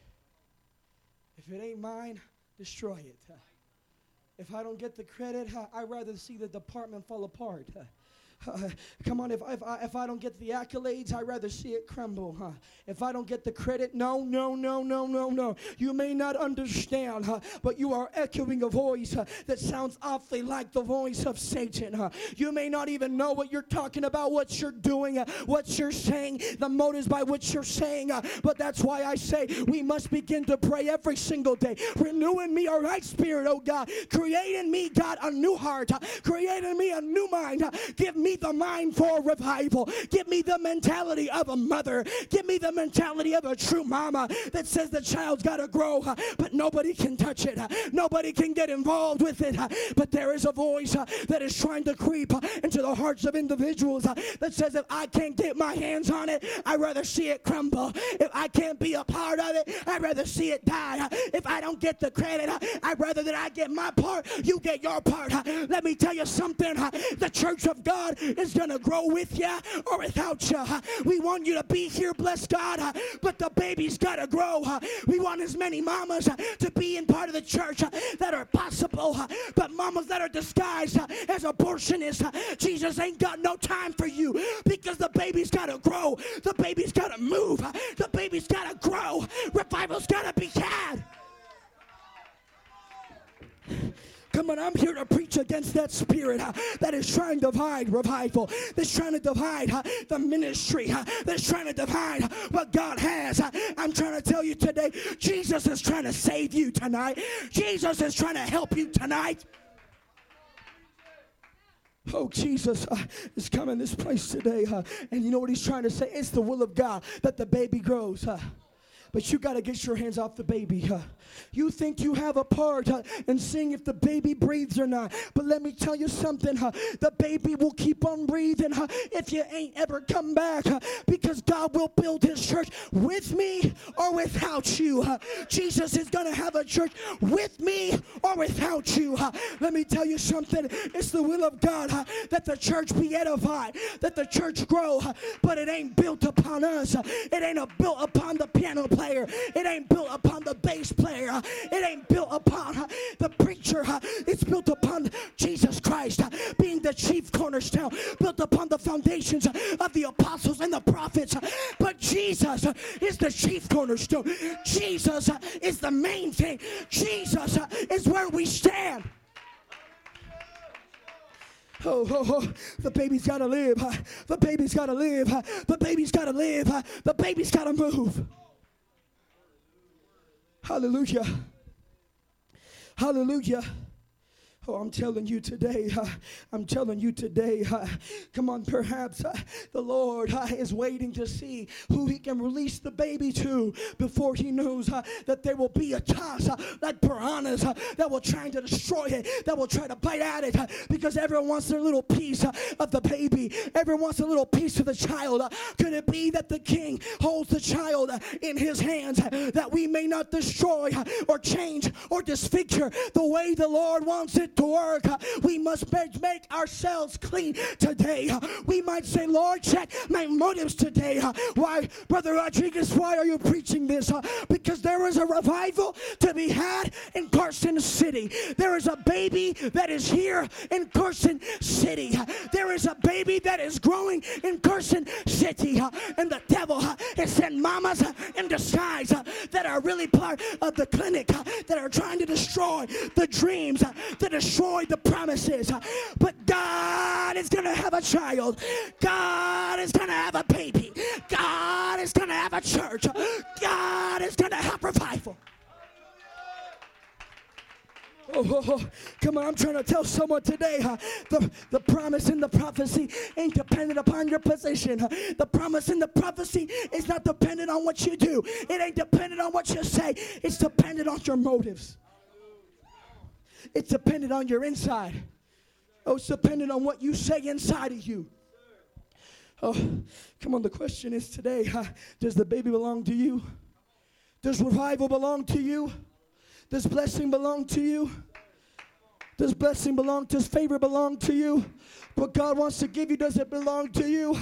If it ain't mine, destroy it. Uh, if I don't get the credit, I'd rather see the department fall apart. Uh, come on, if, if, I, if I don't get the accolades, I'd rather see it crumble. Huh? If I don't get the credit, no, no, no, no, no, no. You may not understand, huh? but you are echoing a voice huh, that sounds awfully like the voice of Satan. Huh? You may not even know what you're talking about, what you're doing, uh, what you're saying, the motives by which you're saying. Uh, but that's why I say we must begin to pray every single day. Renew in me a right spirit, oh God. Create in me, God, a new heart. Create in me a new mind. Give me the mind for revival. Give me the mentality of a mother. Give me the mentality of a true mama that says the child's got to grow, uh, but nobody can touch it. Uh, nobody can get involved with it. Uh, but there is a voice that is trying to creep into the hearts of individuals that says if I can't get my hands on it, I'd rather see it crumble. If I can't be a part of it, I'd rather see it die. If I don't get the credit, I'd rather that I get my part, you get your part. Let me tell you something. The church of God is going to grow with you or without you. We want you to be here, bless God, but the baby's got to grow. We want as many mamas to be in part of the church that are possible, but mamas that are disguised as abortionists, Jesus ain't got no time for you because the baby's got to grow. The baby's got to move. The baby's got to grow. Revival's got to be had. Come on, I'm here to preach against that spirit uh, that is trying to divide revival, that's trying to divide uh, the ministry, uh, that's trying to divide what God has. I'm trying to tell you today, Jesus is trying to save you tonight. Jesus is trying to help you tonight. Oh, Jesus uh, is coming this place today. Uh, and you know what he's trying to say? It's the will of God that the baby grows. Uh, but you got to get your hands off the baby. Uh, you think you have a part in seeing if the baby breathes or not. But let me tell you something the baby will keep on breathing if you ain't ever come back because God will build his church with me or without you. Jesus is going to have a church with me or without you. let me tell you something. It's the will of God that the church be edified, that the church grow, but it ain't built upon us. It ain't built upon the piano player player. It ain't built upon the bass player. It ain't built upon uh, the preacher. Uh, it's built upon Jesus Christ uh, being the chief cornerstone, built upon the foundations of the apostles and the prophets. But Jesus is the chief cornerstone. Jesus is the main thing. Jesus is where we stand. Oh, oh, oh, the baby's got to live. The baby's got to live. The baby's got to live. The baby's got to move. Hallelujah. Hallelujah. Oh, I'm telling you today, uh, I'm telling you today, uh, come on, perhaps uh, the Lord uh, is waiting to see who he can release the baby to before he knows uh, that there will be a toss uh, like piranhas that will try to destroy it, that will try to bite at it because everyone wants their little piece of the baby. Everyone wants a little piece of the child. could it be that the king holds the child in his hands that we may not destroy or change or disfigure the way the Lord wants it to work, we must make ourselves clean today. We might say, Lord, check my motives today. Why, Brother Rodriguez, why are you preaching this? Because there is a revival to be had in Carson City. There is a baby that is here in Carson City. There is a baby that is growing in Carson City. And the devil has sent mamas in disguise that are really part of the clinic that are trying to destroy the dreams, that destroy the promises. Uh, but God is going to have a child. God is going to have a baby. God is going to have a church. God is going to have revival. Oh, oh, oh, come on, I'm trying to tell someone today huh, the, the promise and the prophecy ain't dependent upon your position. Huh. The promise and the prophecy is not dependent on what you do, it ain't dependent on what you say, it's dependent on your motives. It's dependent on your inside. Oh, it's dependent on what you say inside of you. Oh, come on. The question is today huh, does the baby belong to you? Does revival belong to you? Does blessing belong to you? Does blessing belong? Does favor belong to you? What God wants to give you, does it belong to you?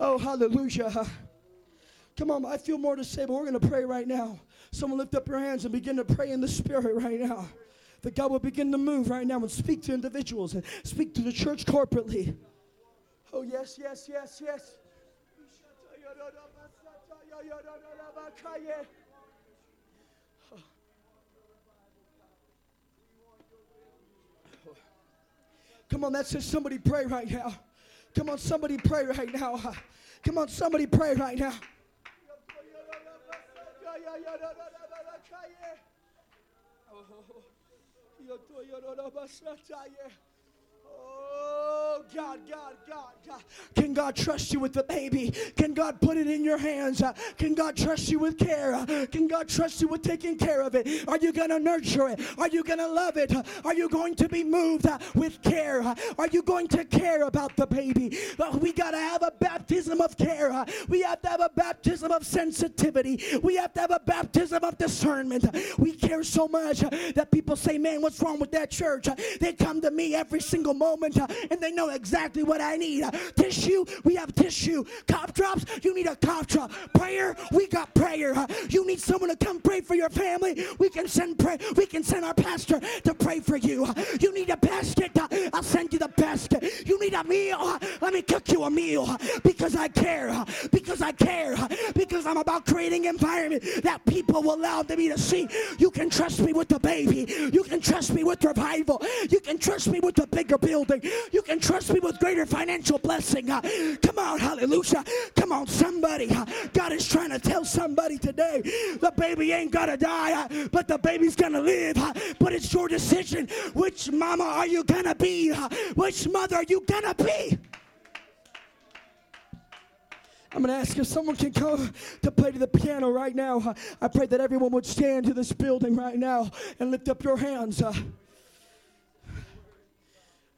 Oh, hallelujah. Come on, I feel more to say, but we're going to pray right now. Someone lift up your hands and begin to pray in the spirit right now that God will begin to move right now and speak to individuals and speak to the church corporately. Oh, yes, yes, yes, yes. Come on, that's just somebody pray right now. Come on, somebody pray right now. Come on, somebody pray right now. Oh, oh, oh. Yo to yo no no basataye. God, God, God, God. Can God trust you with the baby? Can God put it in your hands? Can God trust you with care? Can God trust you with taking care of it? Are you going to nurture it? Are you going to love it? Are you going to be moved with care? Are you going to care about the baby? Uh, we got to have a baptism of care. we have to have a baptism of sensitivity. We have to have a baptism of discernment. we care so much that people say, man, what's wrong with that church? they come to me every single moment uh, and they know exactly what I need. Uh, tissue, we have tissue. Cough drops, you need a cough drop. Prayer, we got prayer. Uh, you need someone to come pray for your family. We can send pray. We can send our pastor to pray for you. You need a basket. I'll send you the basket. You need a meal. Let me cook you a meal because I care. Because I care. Because I'm about creating environment that people will allow me to see. You can trust me with the baby. You can trust me with revival. You can trust me with the bigger building. You can trust me with greater financial blessing. Uh, come on, hallelujah. Come on, somebody. Uh, God is trying to tell somebody today the baby ain't gonna die, uh, but the baby's gonna live. But it's your decision. Which mama are you gonna be? Which mother are you gonna be? I'm going to ask if someone can come to play to the piano right now. I pray that everyone would stand to this building right now and lift up your hands.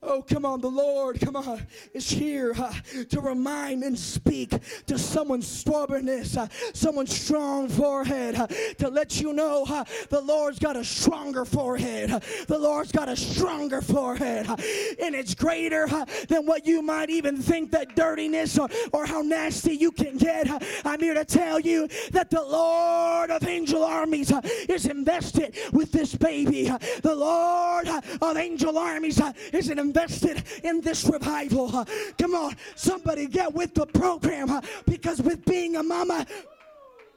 Oh, come on, the Lord, come on, is here uh, to remind and speak to someone's stubbornness, uh, someone's strong forehead, uh, to let you know the Lord's got a stronger forehead. The Lord's got a stronger forehead, and it's greater than what you might even think that dirtiness or, or how nasty you can get. I'm here to tell you that the Lord of angel armies is invested with this baby. the Lord of angel armies is an invested in this revival. Come on, somebody get with the program because with being a mama,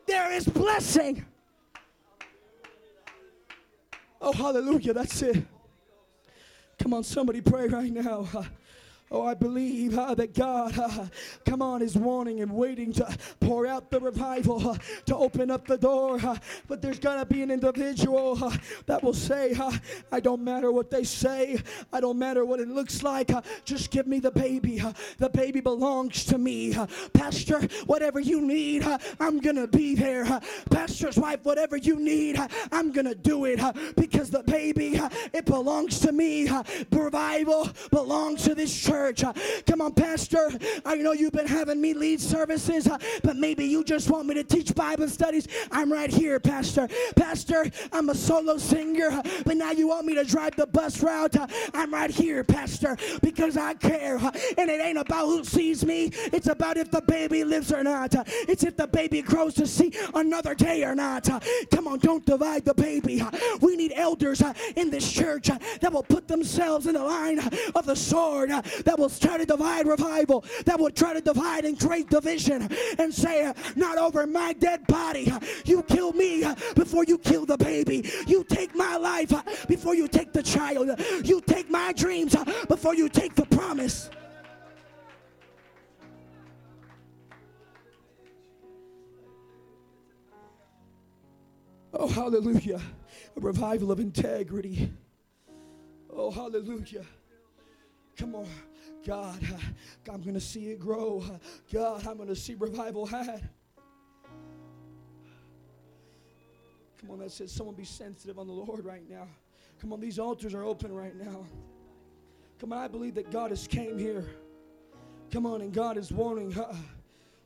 there is blessing. Oh, hallelujah. That's it. Come on, somebody pray right now. Oh, I believe uh, that God, uh, come on, is wanting and waiting to pour out the revival, uh, to open up the door. Uh, but there's going to be an individual uh, that will say, uh, I don't matter what they say, I don't matter what it looks like, just give me the baby. the baby belongs to me. Pastor, whatever you need, I'm going to be there. Pastor's wife, whatever you need, I'm going to do it because the baby, it belongs to me. revival belongs to this church church. Uh, come on, Pastor. I know you've been having me lead services, uh, but maybe you just want me to teach Bible studies. I'm right here, Pastor. Pastor, I'm a solo singer, uh, but now you want me to drive the bus route. Uh, I'm right here, Pastor, because I care. Uh, and it ain't about who sees me, it's about if the baby lives or not. Uh, it's if the baby grows to see another day or not. Come on, don't divide the baby. We need elders in this church that will put themselves in the line of the sword that will try to divide revival, that will try to divide and create division and say, Not over my dead body. You kill me before you kill the baby. You take my life before you take the child. You take my dreams before you take the promise. Oh, hallelujah. A revival of integrity. Oh, hallelujah. Come on. God, uh, I'm going to see it grow. Uh, God, I'm going to see revival had. Come on, that says someone be sensitive on the Lord right now. Come on, these altars are open right now. Come on, I believe that God has came here. Come on, and God is wanting.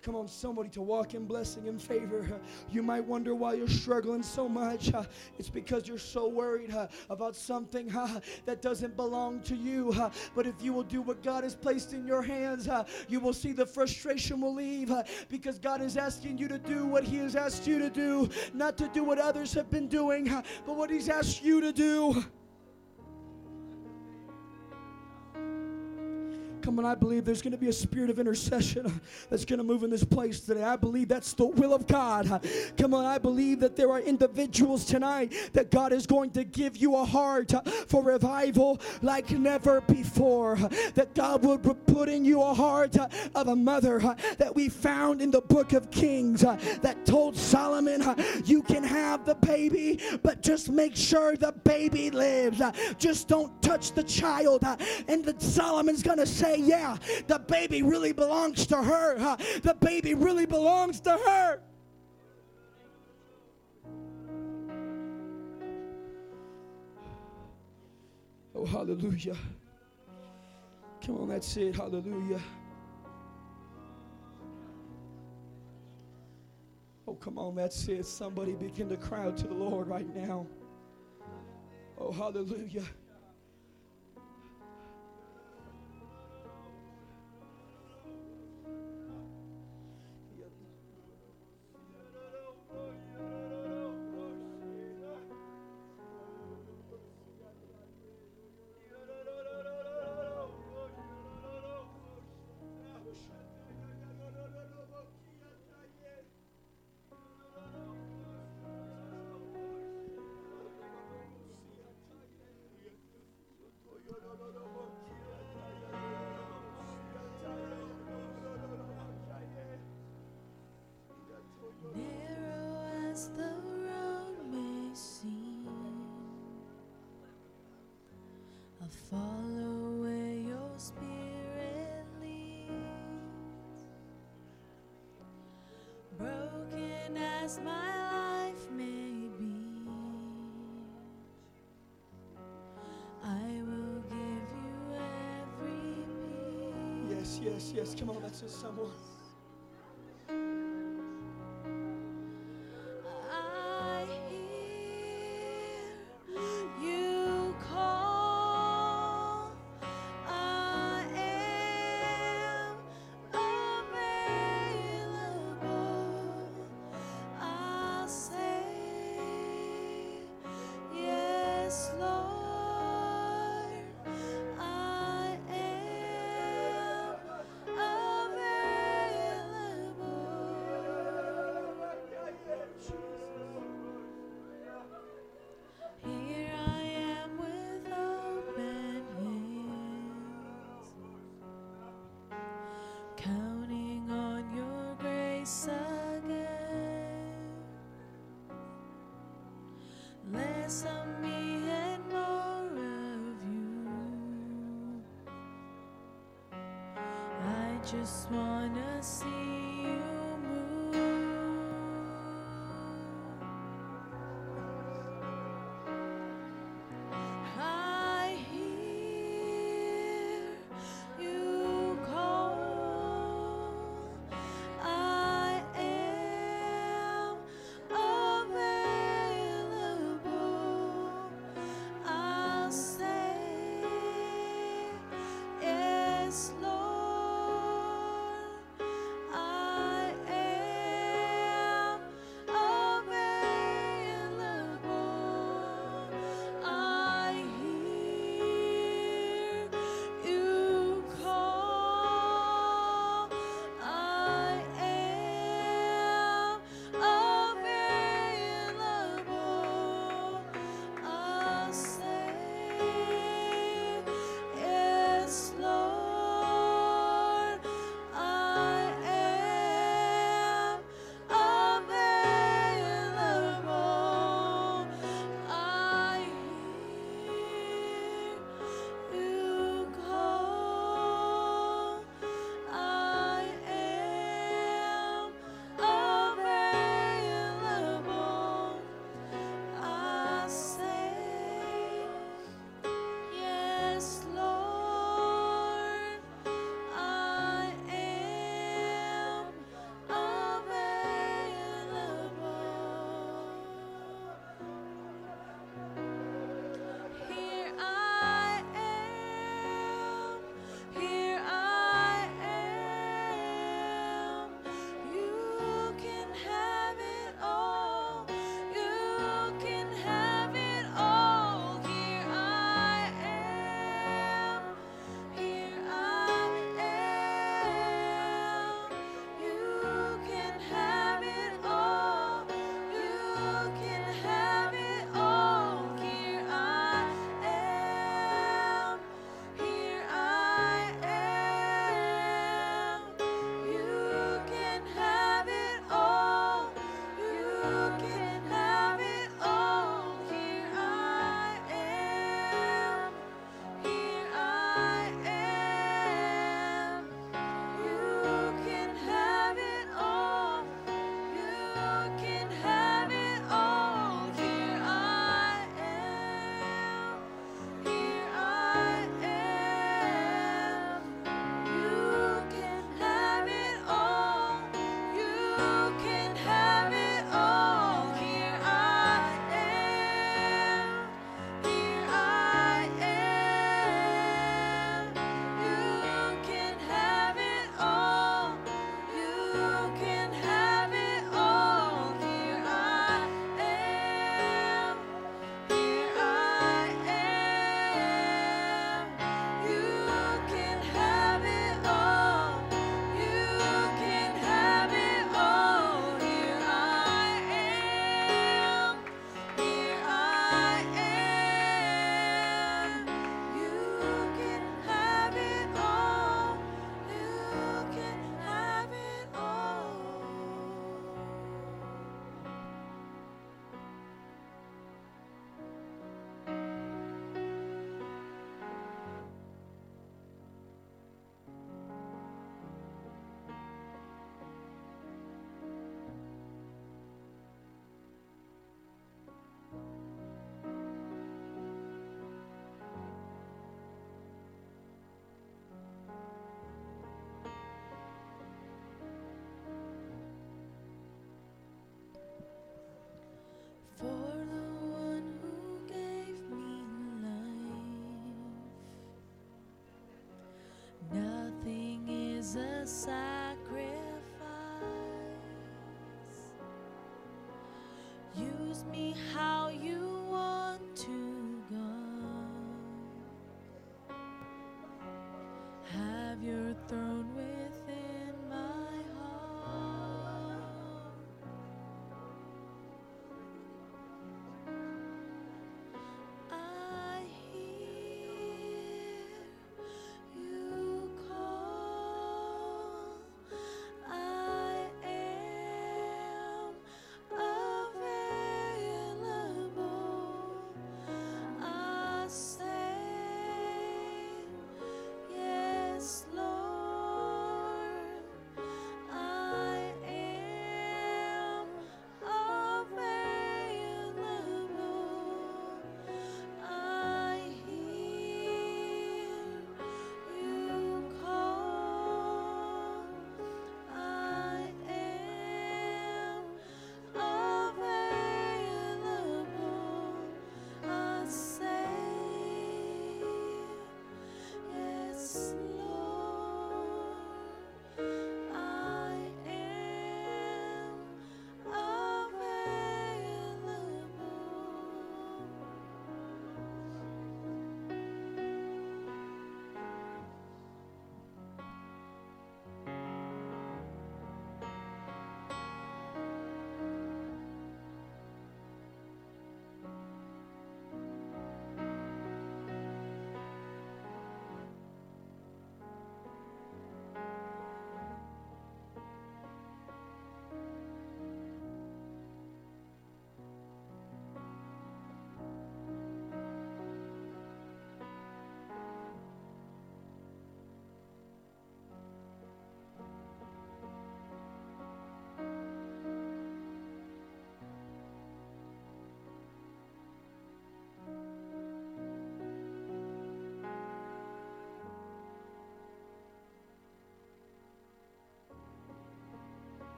Come on, somebody to walk in blessing and favor. You might wonder why you're struggling so much. It's because you're so worried about something that doesn't belong to you. But if you will do what God has placed in your hands, you will see the frustration will leave because God is asking you to do what He has asked you to do, not to do what others have been doing, but what He's asked you to do. Come on, I believe there's going to be a spirit of intercession that's going to move in this place today. I believe that's the will of God. Come on, I believe that there are individuals tonight that God is going to give you a heart for revival like never before. That God would put in you a heart of a mother that we found in the book of Kings that told Solomon, You can have the baby, but just make sure the baby lives. Just don't touch the child. And Solomon's going to say, yeah, the baby really belongs to her. Huh? The baby really belongs to her. Oh, hallelujah. Come on, that's it. Hallelujah. Oh, come on, that's it. Somebody begin to cry out to the Lord right now. Oh, hallelujah. follow your spirit. Broken as my life may be, I will give you every piece. Yes, yes, yes. Come on, that's just someone. Just wanna see sacrifice. Use me how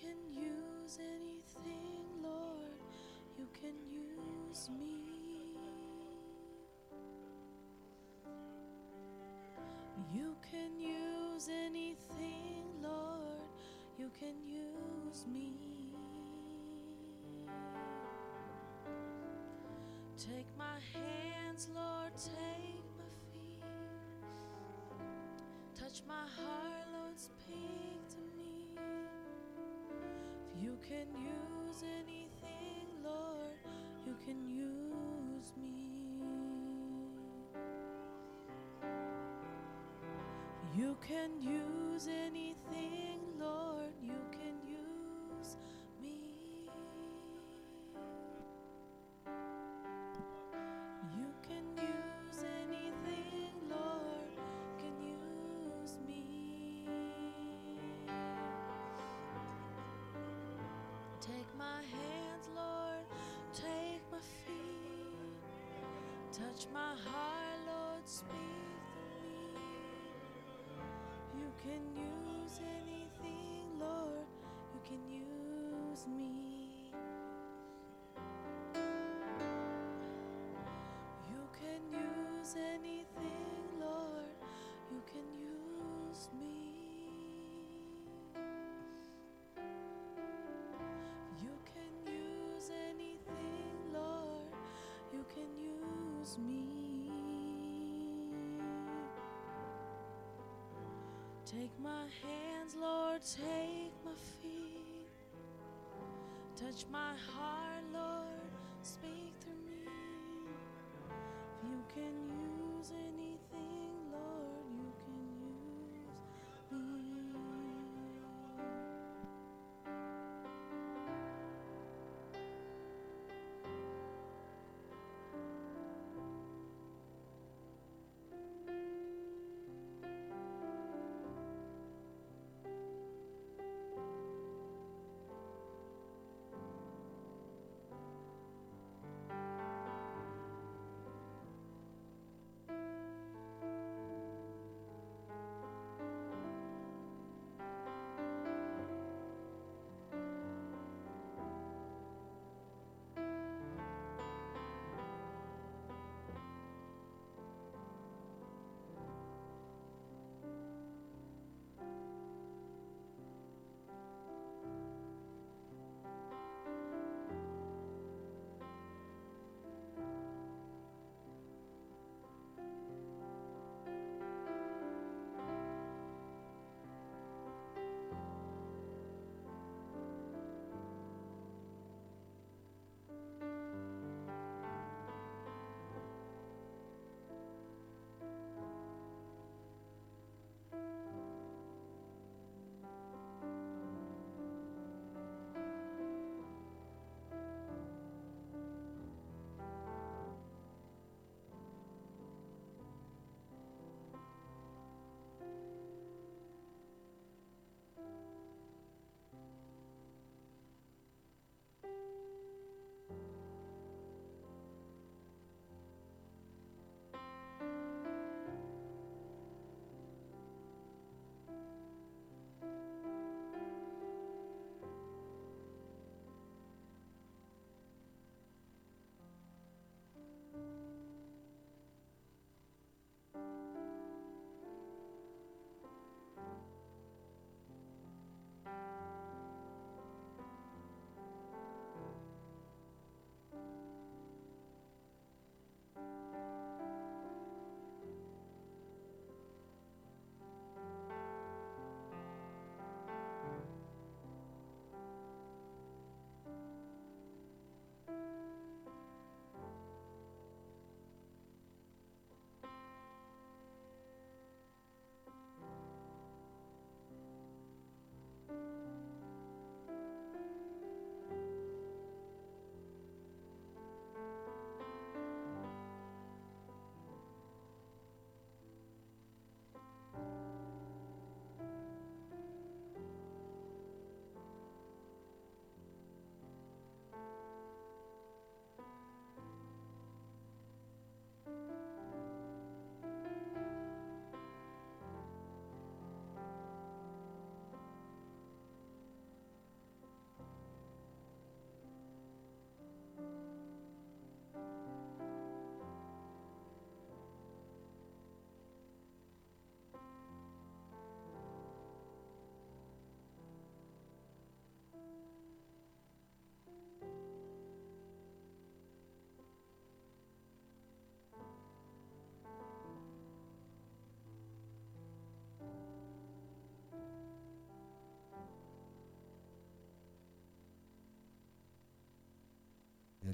can use anything, Lord. You can use me. You can use anything, Lord. You can use me. Take my hands, Lord. Take my feet. Touch my heart. Can use anything, Lord, you can use me. You can use anything, Take my hands, Lord, take my feet. Touch my heart, Lord, speak to me. You can use anything, Lord, you can use me. Use me. Take my hands, Lord, take my feet. Touch my heart, Lord, speak through me. If you can use anything,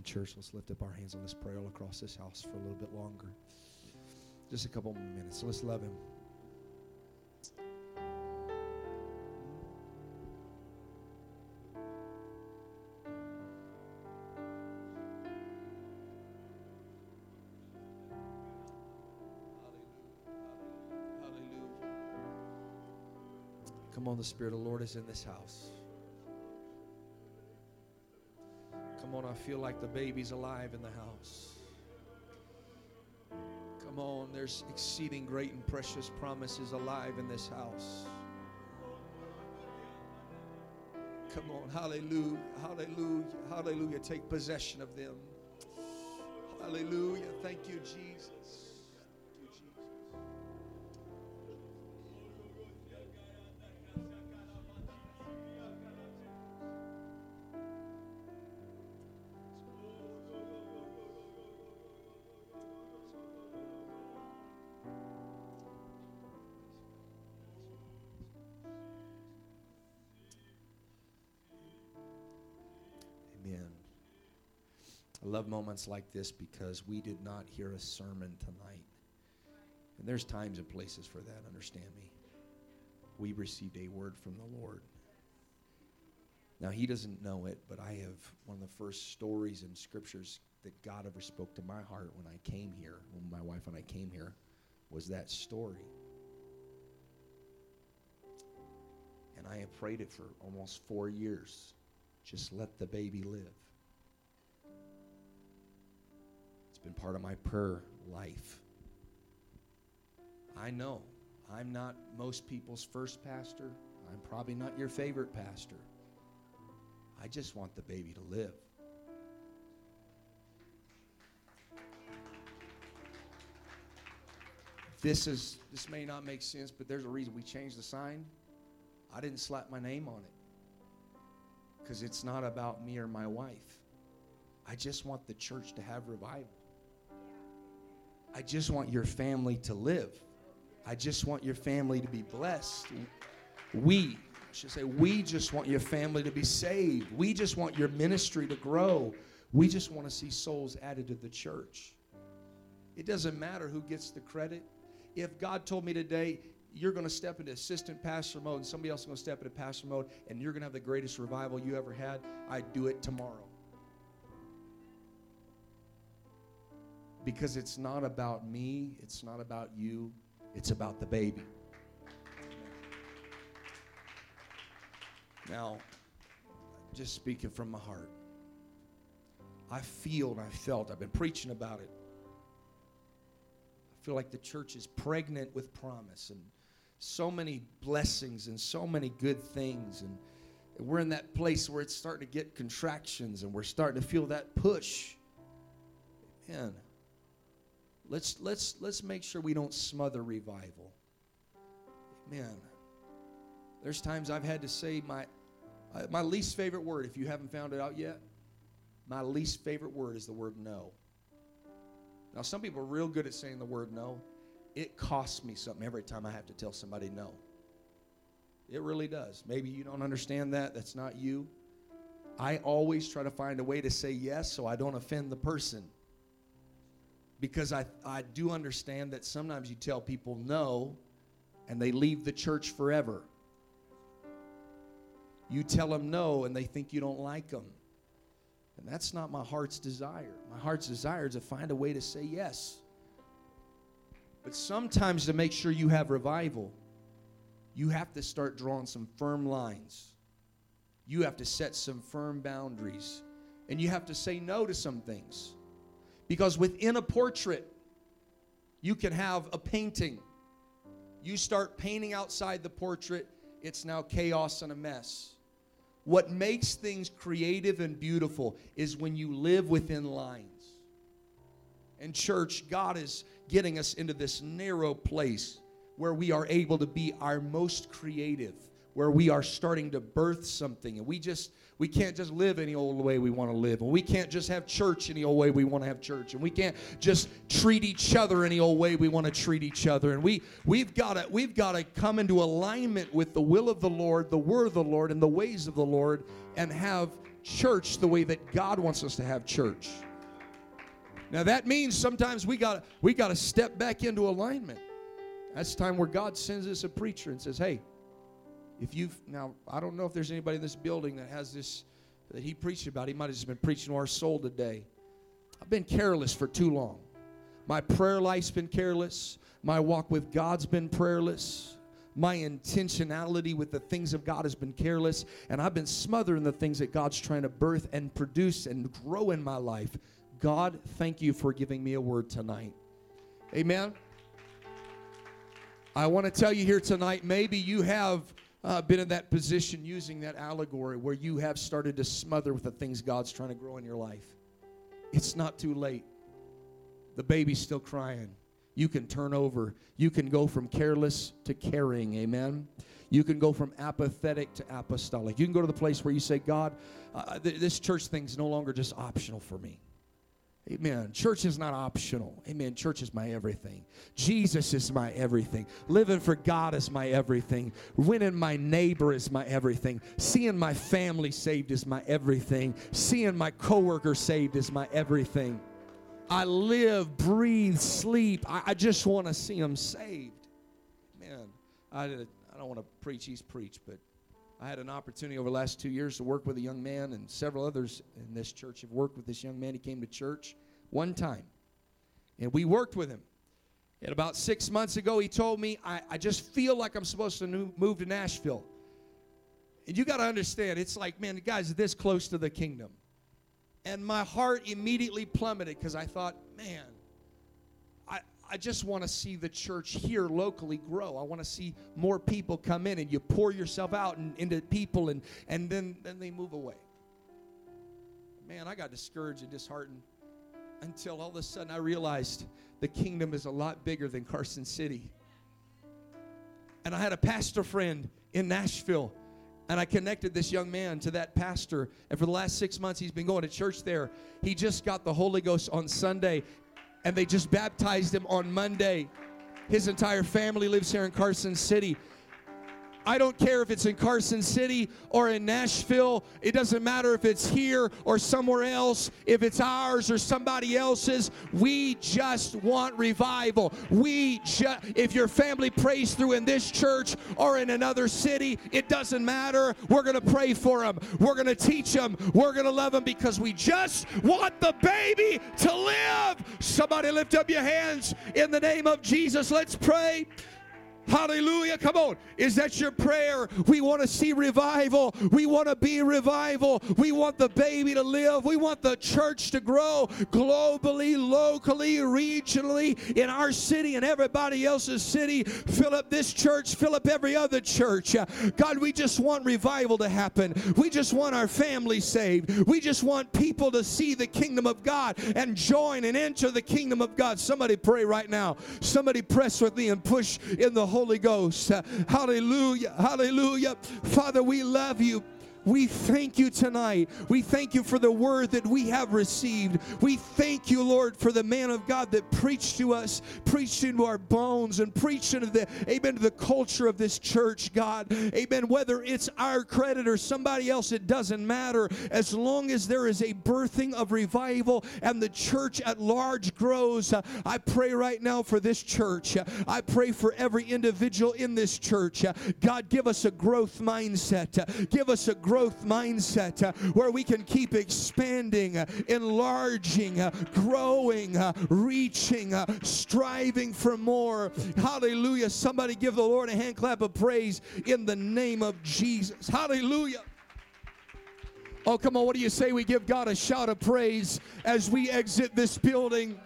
church, let's lift up our hands on this prayer all across this house for a little bit longer. Just a couple more minutes. Let's love him. Come on, the Spirit of the Lord is in this house. Feel like the baby's alive in the house. Come on, there's exceeding great and precious promises alive in this house. Come on, hallelujah, hallelujah, hallelujah. Take possession of them. Hallelujah. Thank you, Jesus. Amen. I love moments like this because we did not hear a sermon tonight. And there's times and places for that, understand me. We received a word from the Lord. Now, he doesn't know it, but I have one of the first stories in scriptures that God ever spoke to my heart when I came here, when my wife and I came here, was that story. And I have prayed it for almost four years. Just let the baby live. It's been part of my prayer life. I know I'm not most people's first pastor. I'm probably not your favorite pastor. I just want the baby to live. This is this may not make sense, but there's a reason we changed the sign. I didn't slap my name on it because it's not about me or my wife. I just want the church to have revival. I just want your family to live. I just want your family to be blessed. We, I should say, we just want your family to be saved. We just want your ministry to grow. We just want to see souls added to the church. It doesn't matter who gets the credit. If God told me today, you're going to step into assistant pastor mode and somebody else is going to step into pastor mode and you're going to have the greatest revival you ever had, I'd do it tomorrow. Because it's not about me, it's not about you, it's about the baby. Now, just speaking from my heart, I feel and I felt, I've been preaching about it. I feel like the church is pregnant with promise and so many blessings and so many good things. And we're in that place where it's starting to get contractions and we're starting to feel that push. Man, let's, let's, let's make sure we don't smother revival. Man, there's times I've had to say my, uh, my least favorite word, if you haven't found it out yet, my least favorite word is the word no. Now, some people are real good at saying the word no. It costs me something every time I have to tell somebody no. It really does. Maybe you don't understand that. That's not you. I always try to find a way to say yes so I don't offend the person. Because I, I do understand that sometimes you tell people no and they leave the church forever. You tell them no and they think you don't like them. And that's not my heart's desire. My heart's desire is to find a way to say yes. But sometimes to make sure you have revival, you have to start drawing some firm lines. You have to set some firm boundaries. And you have to say no to some things. Because within a portrait, you can have a painting. You start painting outside the portrait, it's now chaos and a mess. What makes things creative and beautiful is when you live within lines. And, church, God is getting us into this narrow place where we are able to be our most creative, where we are starting to birth something. And we just, we can't just live any old way we want to live. And we can't just have church any old way we want to have church. And we can't just treat each other any old way we want to treat each other. And we, we've got to, we've got to come into alignment with the will of the Lord, the word of the Lord, and the ways of the Lord, and have church the way that God wants us to have church. Now that means sometimes we got we got to step back into alignment. That's time where God sends us a preacher and says, "Hey, if you've now I don't know if there's anybody in this building that has this that he preached about. He might have just been preaching to our soul today. I've been careless for too long. My prayer life's been careless. My walk with God's been prayerless. My intentionality with the things of God has been careless. And I've been smothering the things that God's trying to birth and produce and grow in my life. God, thank you for giving me a word tonight. Amen. I want to tell you here tonight maybe you have uh, been in that position using that allegory where you have started to smother with the things God's trying to grow in your life. It's not too late. The baby's still crying. You can turn over. You can go from careless to caring. Amen. You can go from apathetic to apostolic. You can go to the place where you say, God, uh, th- this church thing's no longer just optional for me. Amen. Church is not optional. Amen. Church is my everything. Jesus is my everything. Living for God is my everything. Winning my neighbor is my everything. Seeing my family saved is my everything. Seeing my coworker saved is my everything. I live, breathe, sleep. I, I just want to see them saved. Man, I, I don't want to preach, he's preached, but I had an opportunity over the last two years to work with a young man, and several others in this church have worked with this young man. He came to church one time, and we worked with him. And about six months ago, he told me, I, I just feel like I'm supposed to move to Nashville. And you got to understand, it's like, man, the guy's this close to the kingdom. And my heart immediately plummeted because I thought, man, I, just want to see the church here locally grow. I want to see more people come in and you pour yourself out and, into people and, and then, then they move away. Man, I got discouraged and disheartened until all of a sudden I realized the kingdom is a lot bigger than Carson City. And I had a pastor friend in Nashville and I connected this young man to that pastor. And for the last six months, he's been going to church there. He just got the Holy Ghost on Sunday, and they just baptized him on Monday. His entire family lives here in Carson City. I don't care if it's in Carson City or in Nashville. It doesn't matter if it's here or somewhere else, if it's ours or somebody else's. We just want revival. We just, if your family prays through in this church or in another city, it doesn't matter. We're going to pray for them. We're going to teach them. We're going to love them because we just want the baby to live. Somebody lift up your hands in the name of Jesus. Let's pray. Hallelujah. Come on. Is that your prayer? We want to see revival. We want to be revival. We want the baby to live. We want the church to grow globally, locally, regionally, in our city and everybody else's city. Fill up this church, fill up every other church. Uh, God, we just want revival to happen. We just want our family saved. We just want people to see the kingdom of God and join and enter the kingdom of God. Somebody pray right now. Somebody press with me and push in the Holy Ghost. Hallelujah. Hallelujah. Father, we love you. We thank you tonight. We thank you for the word that we have received. We thank you, Lord, for the man of God that preached to us, preached into our bones, and preached into the, amen, to the culture of this church, God. Amen. Whether it's our credit or somebody else, it doesn't matter. As long as there is a birthing of revival and the church at large grows, uh, I pray right now for this church. Uh, I pray for every individual in this church. Uh, God, give us a growth mindset. Give us a growth growth mindset uh, where we can keep expanding, uh, enlarging, uh, growing, uh, reaching, uh, striving for more. Hallelujah. Somebody give the Lord a hand clap of praise in the name of Jesus. Hallelujah. Oh, come on. What do you say we give God a shout of praise as we exit this building?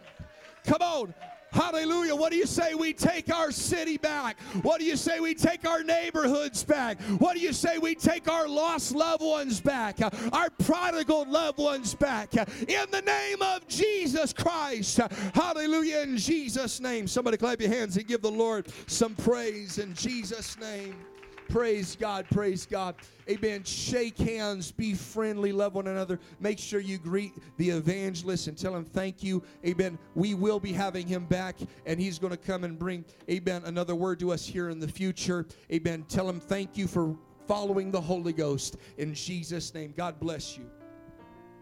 Come on. Hallelujah. What do you say we take our city back? What do you say we take our neighborhoods back? What do you say we take our lost loved ones back? Our prodigal loved ones back? In the name of Jesus Christ. Hallelujah. In Jesus' name. Somebody clap your hands and give the Lord some praise in Jesus' name. Praise God, praise God. Amen. Shake hands, be friendly, love one another. Make sure you greet the evangelist and tell him thank you. Amen. We will be having him back, and he's going to come and bring, amen, another word to us here in the future. Amen. Tell him thank you for following the Holy Ghost in Jesus' name. God bless you.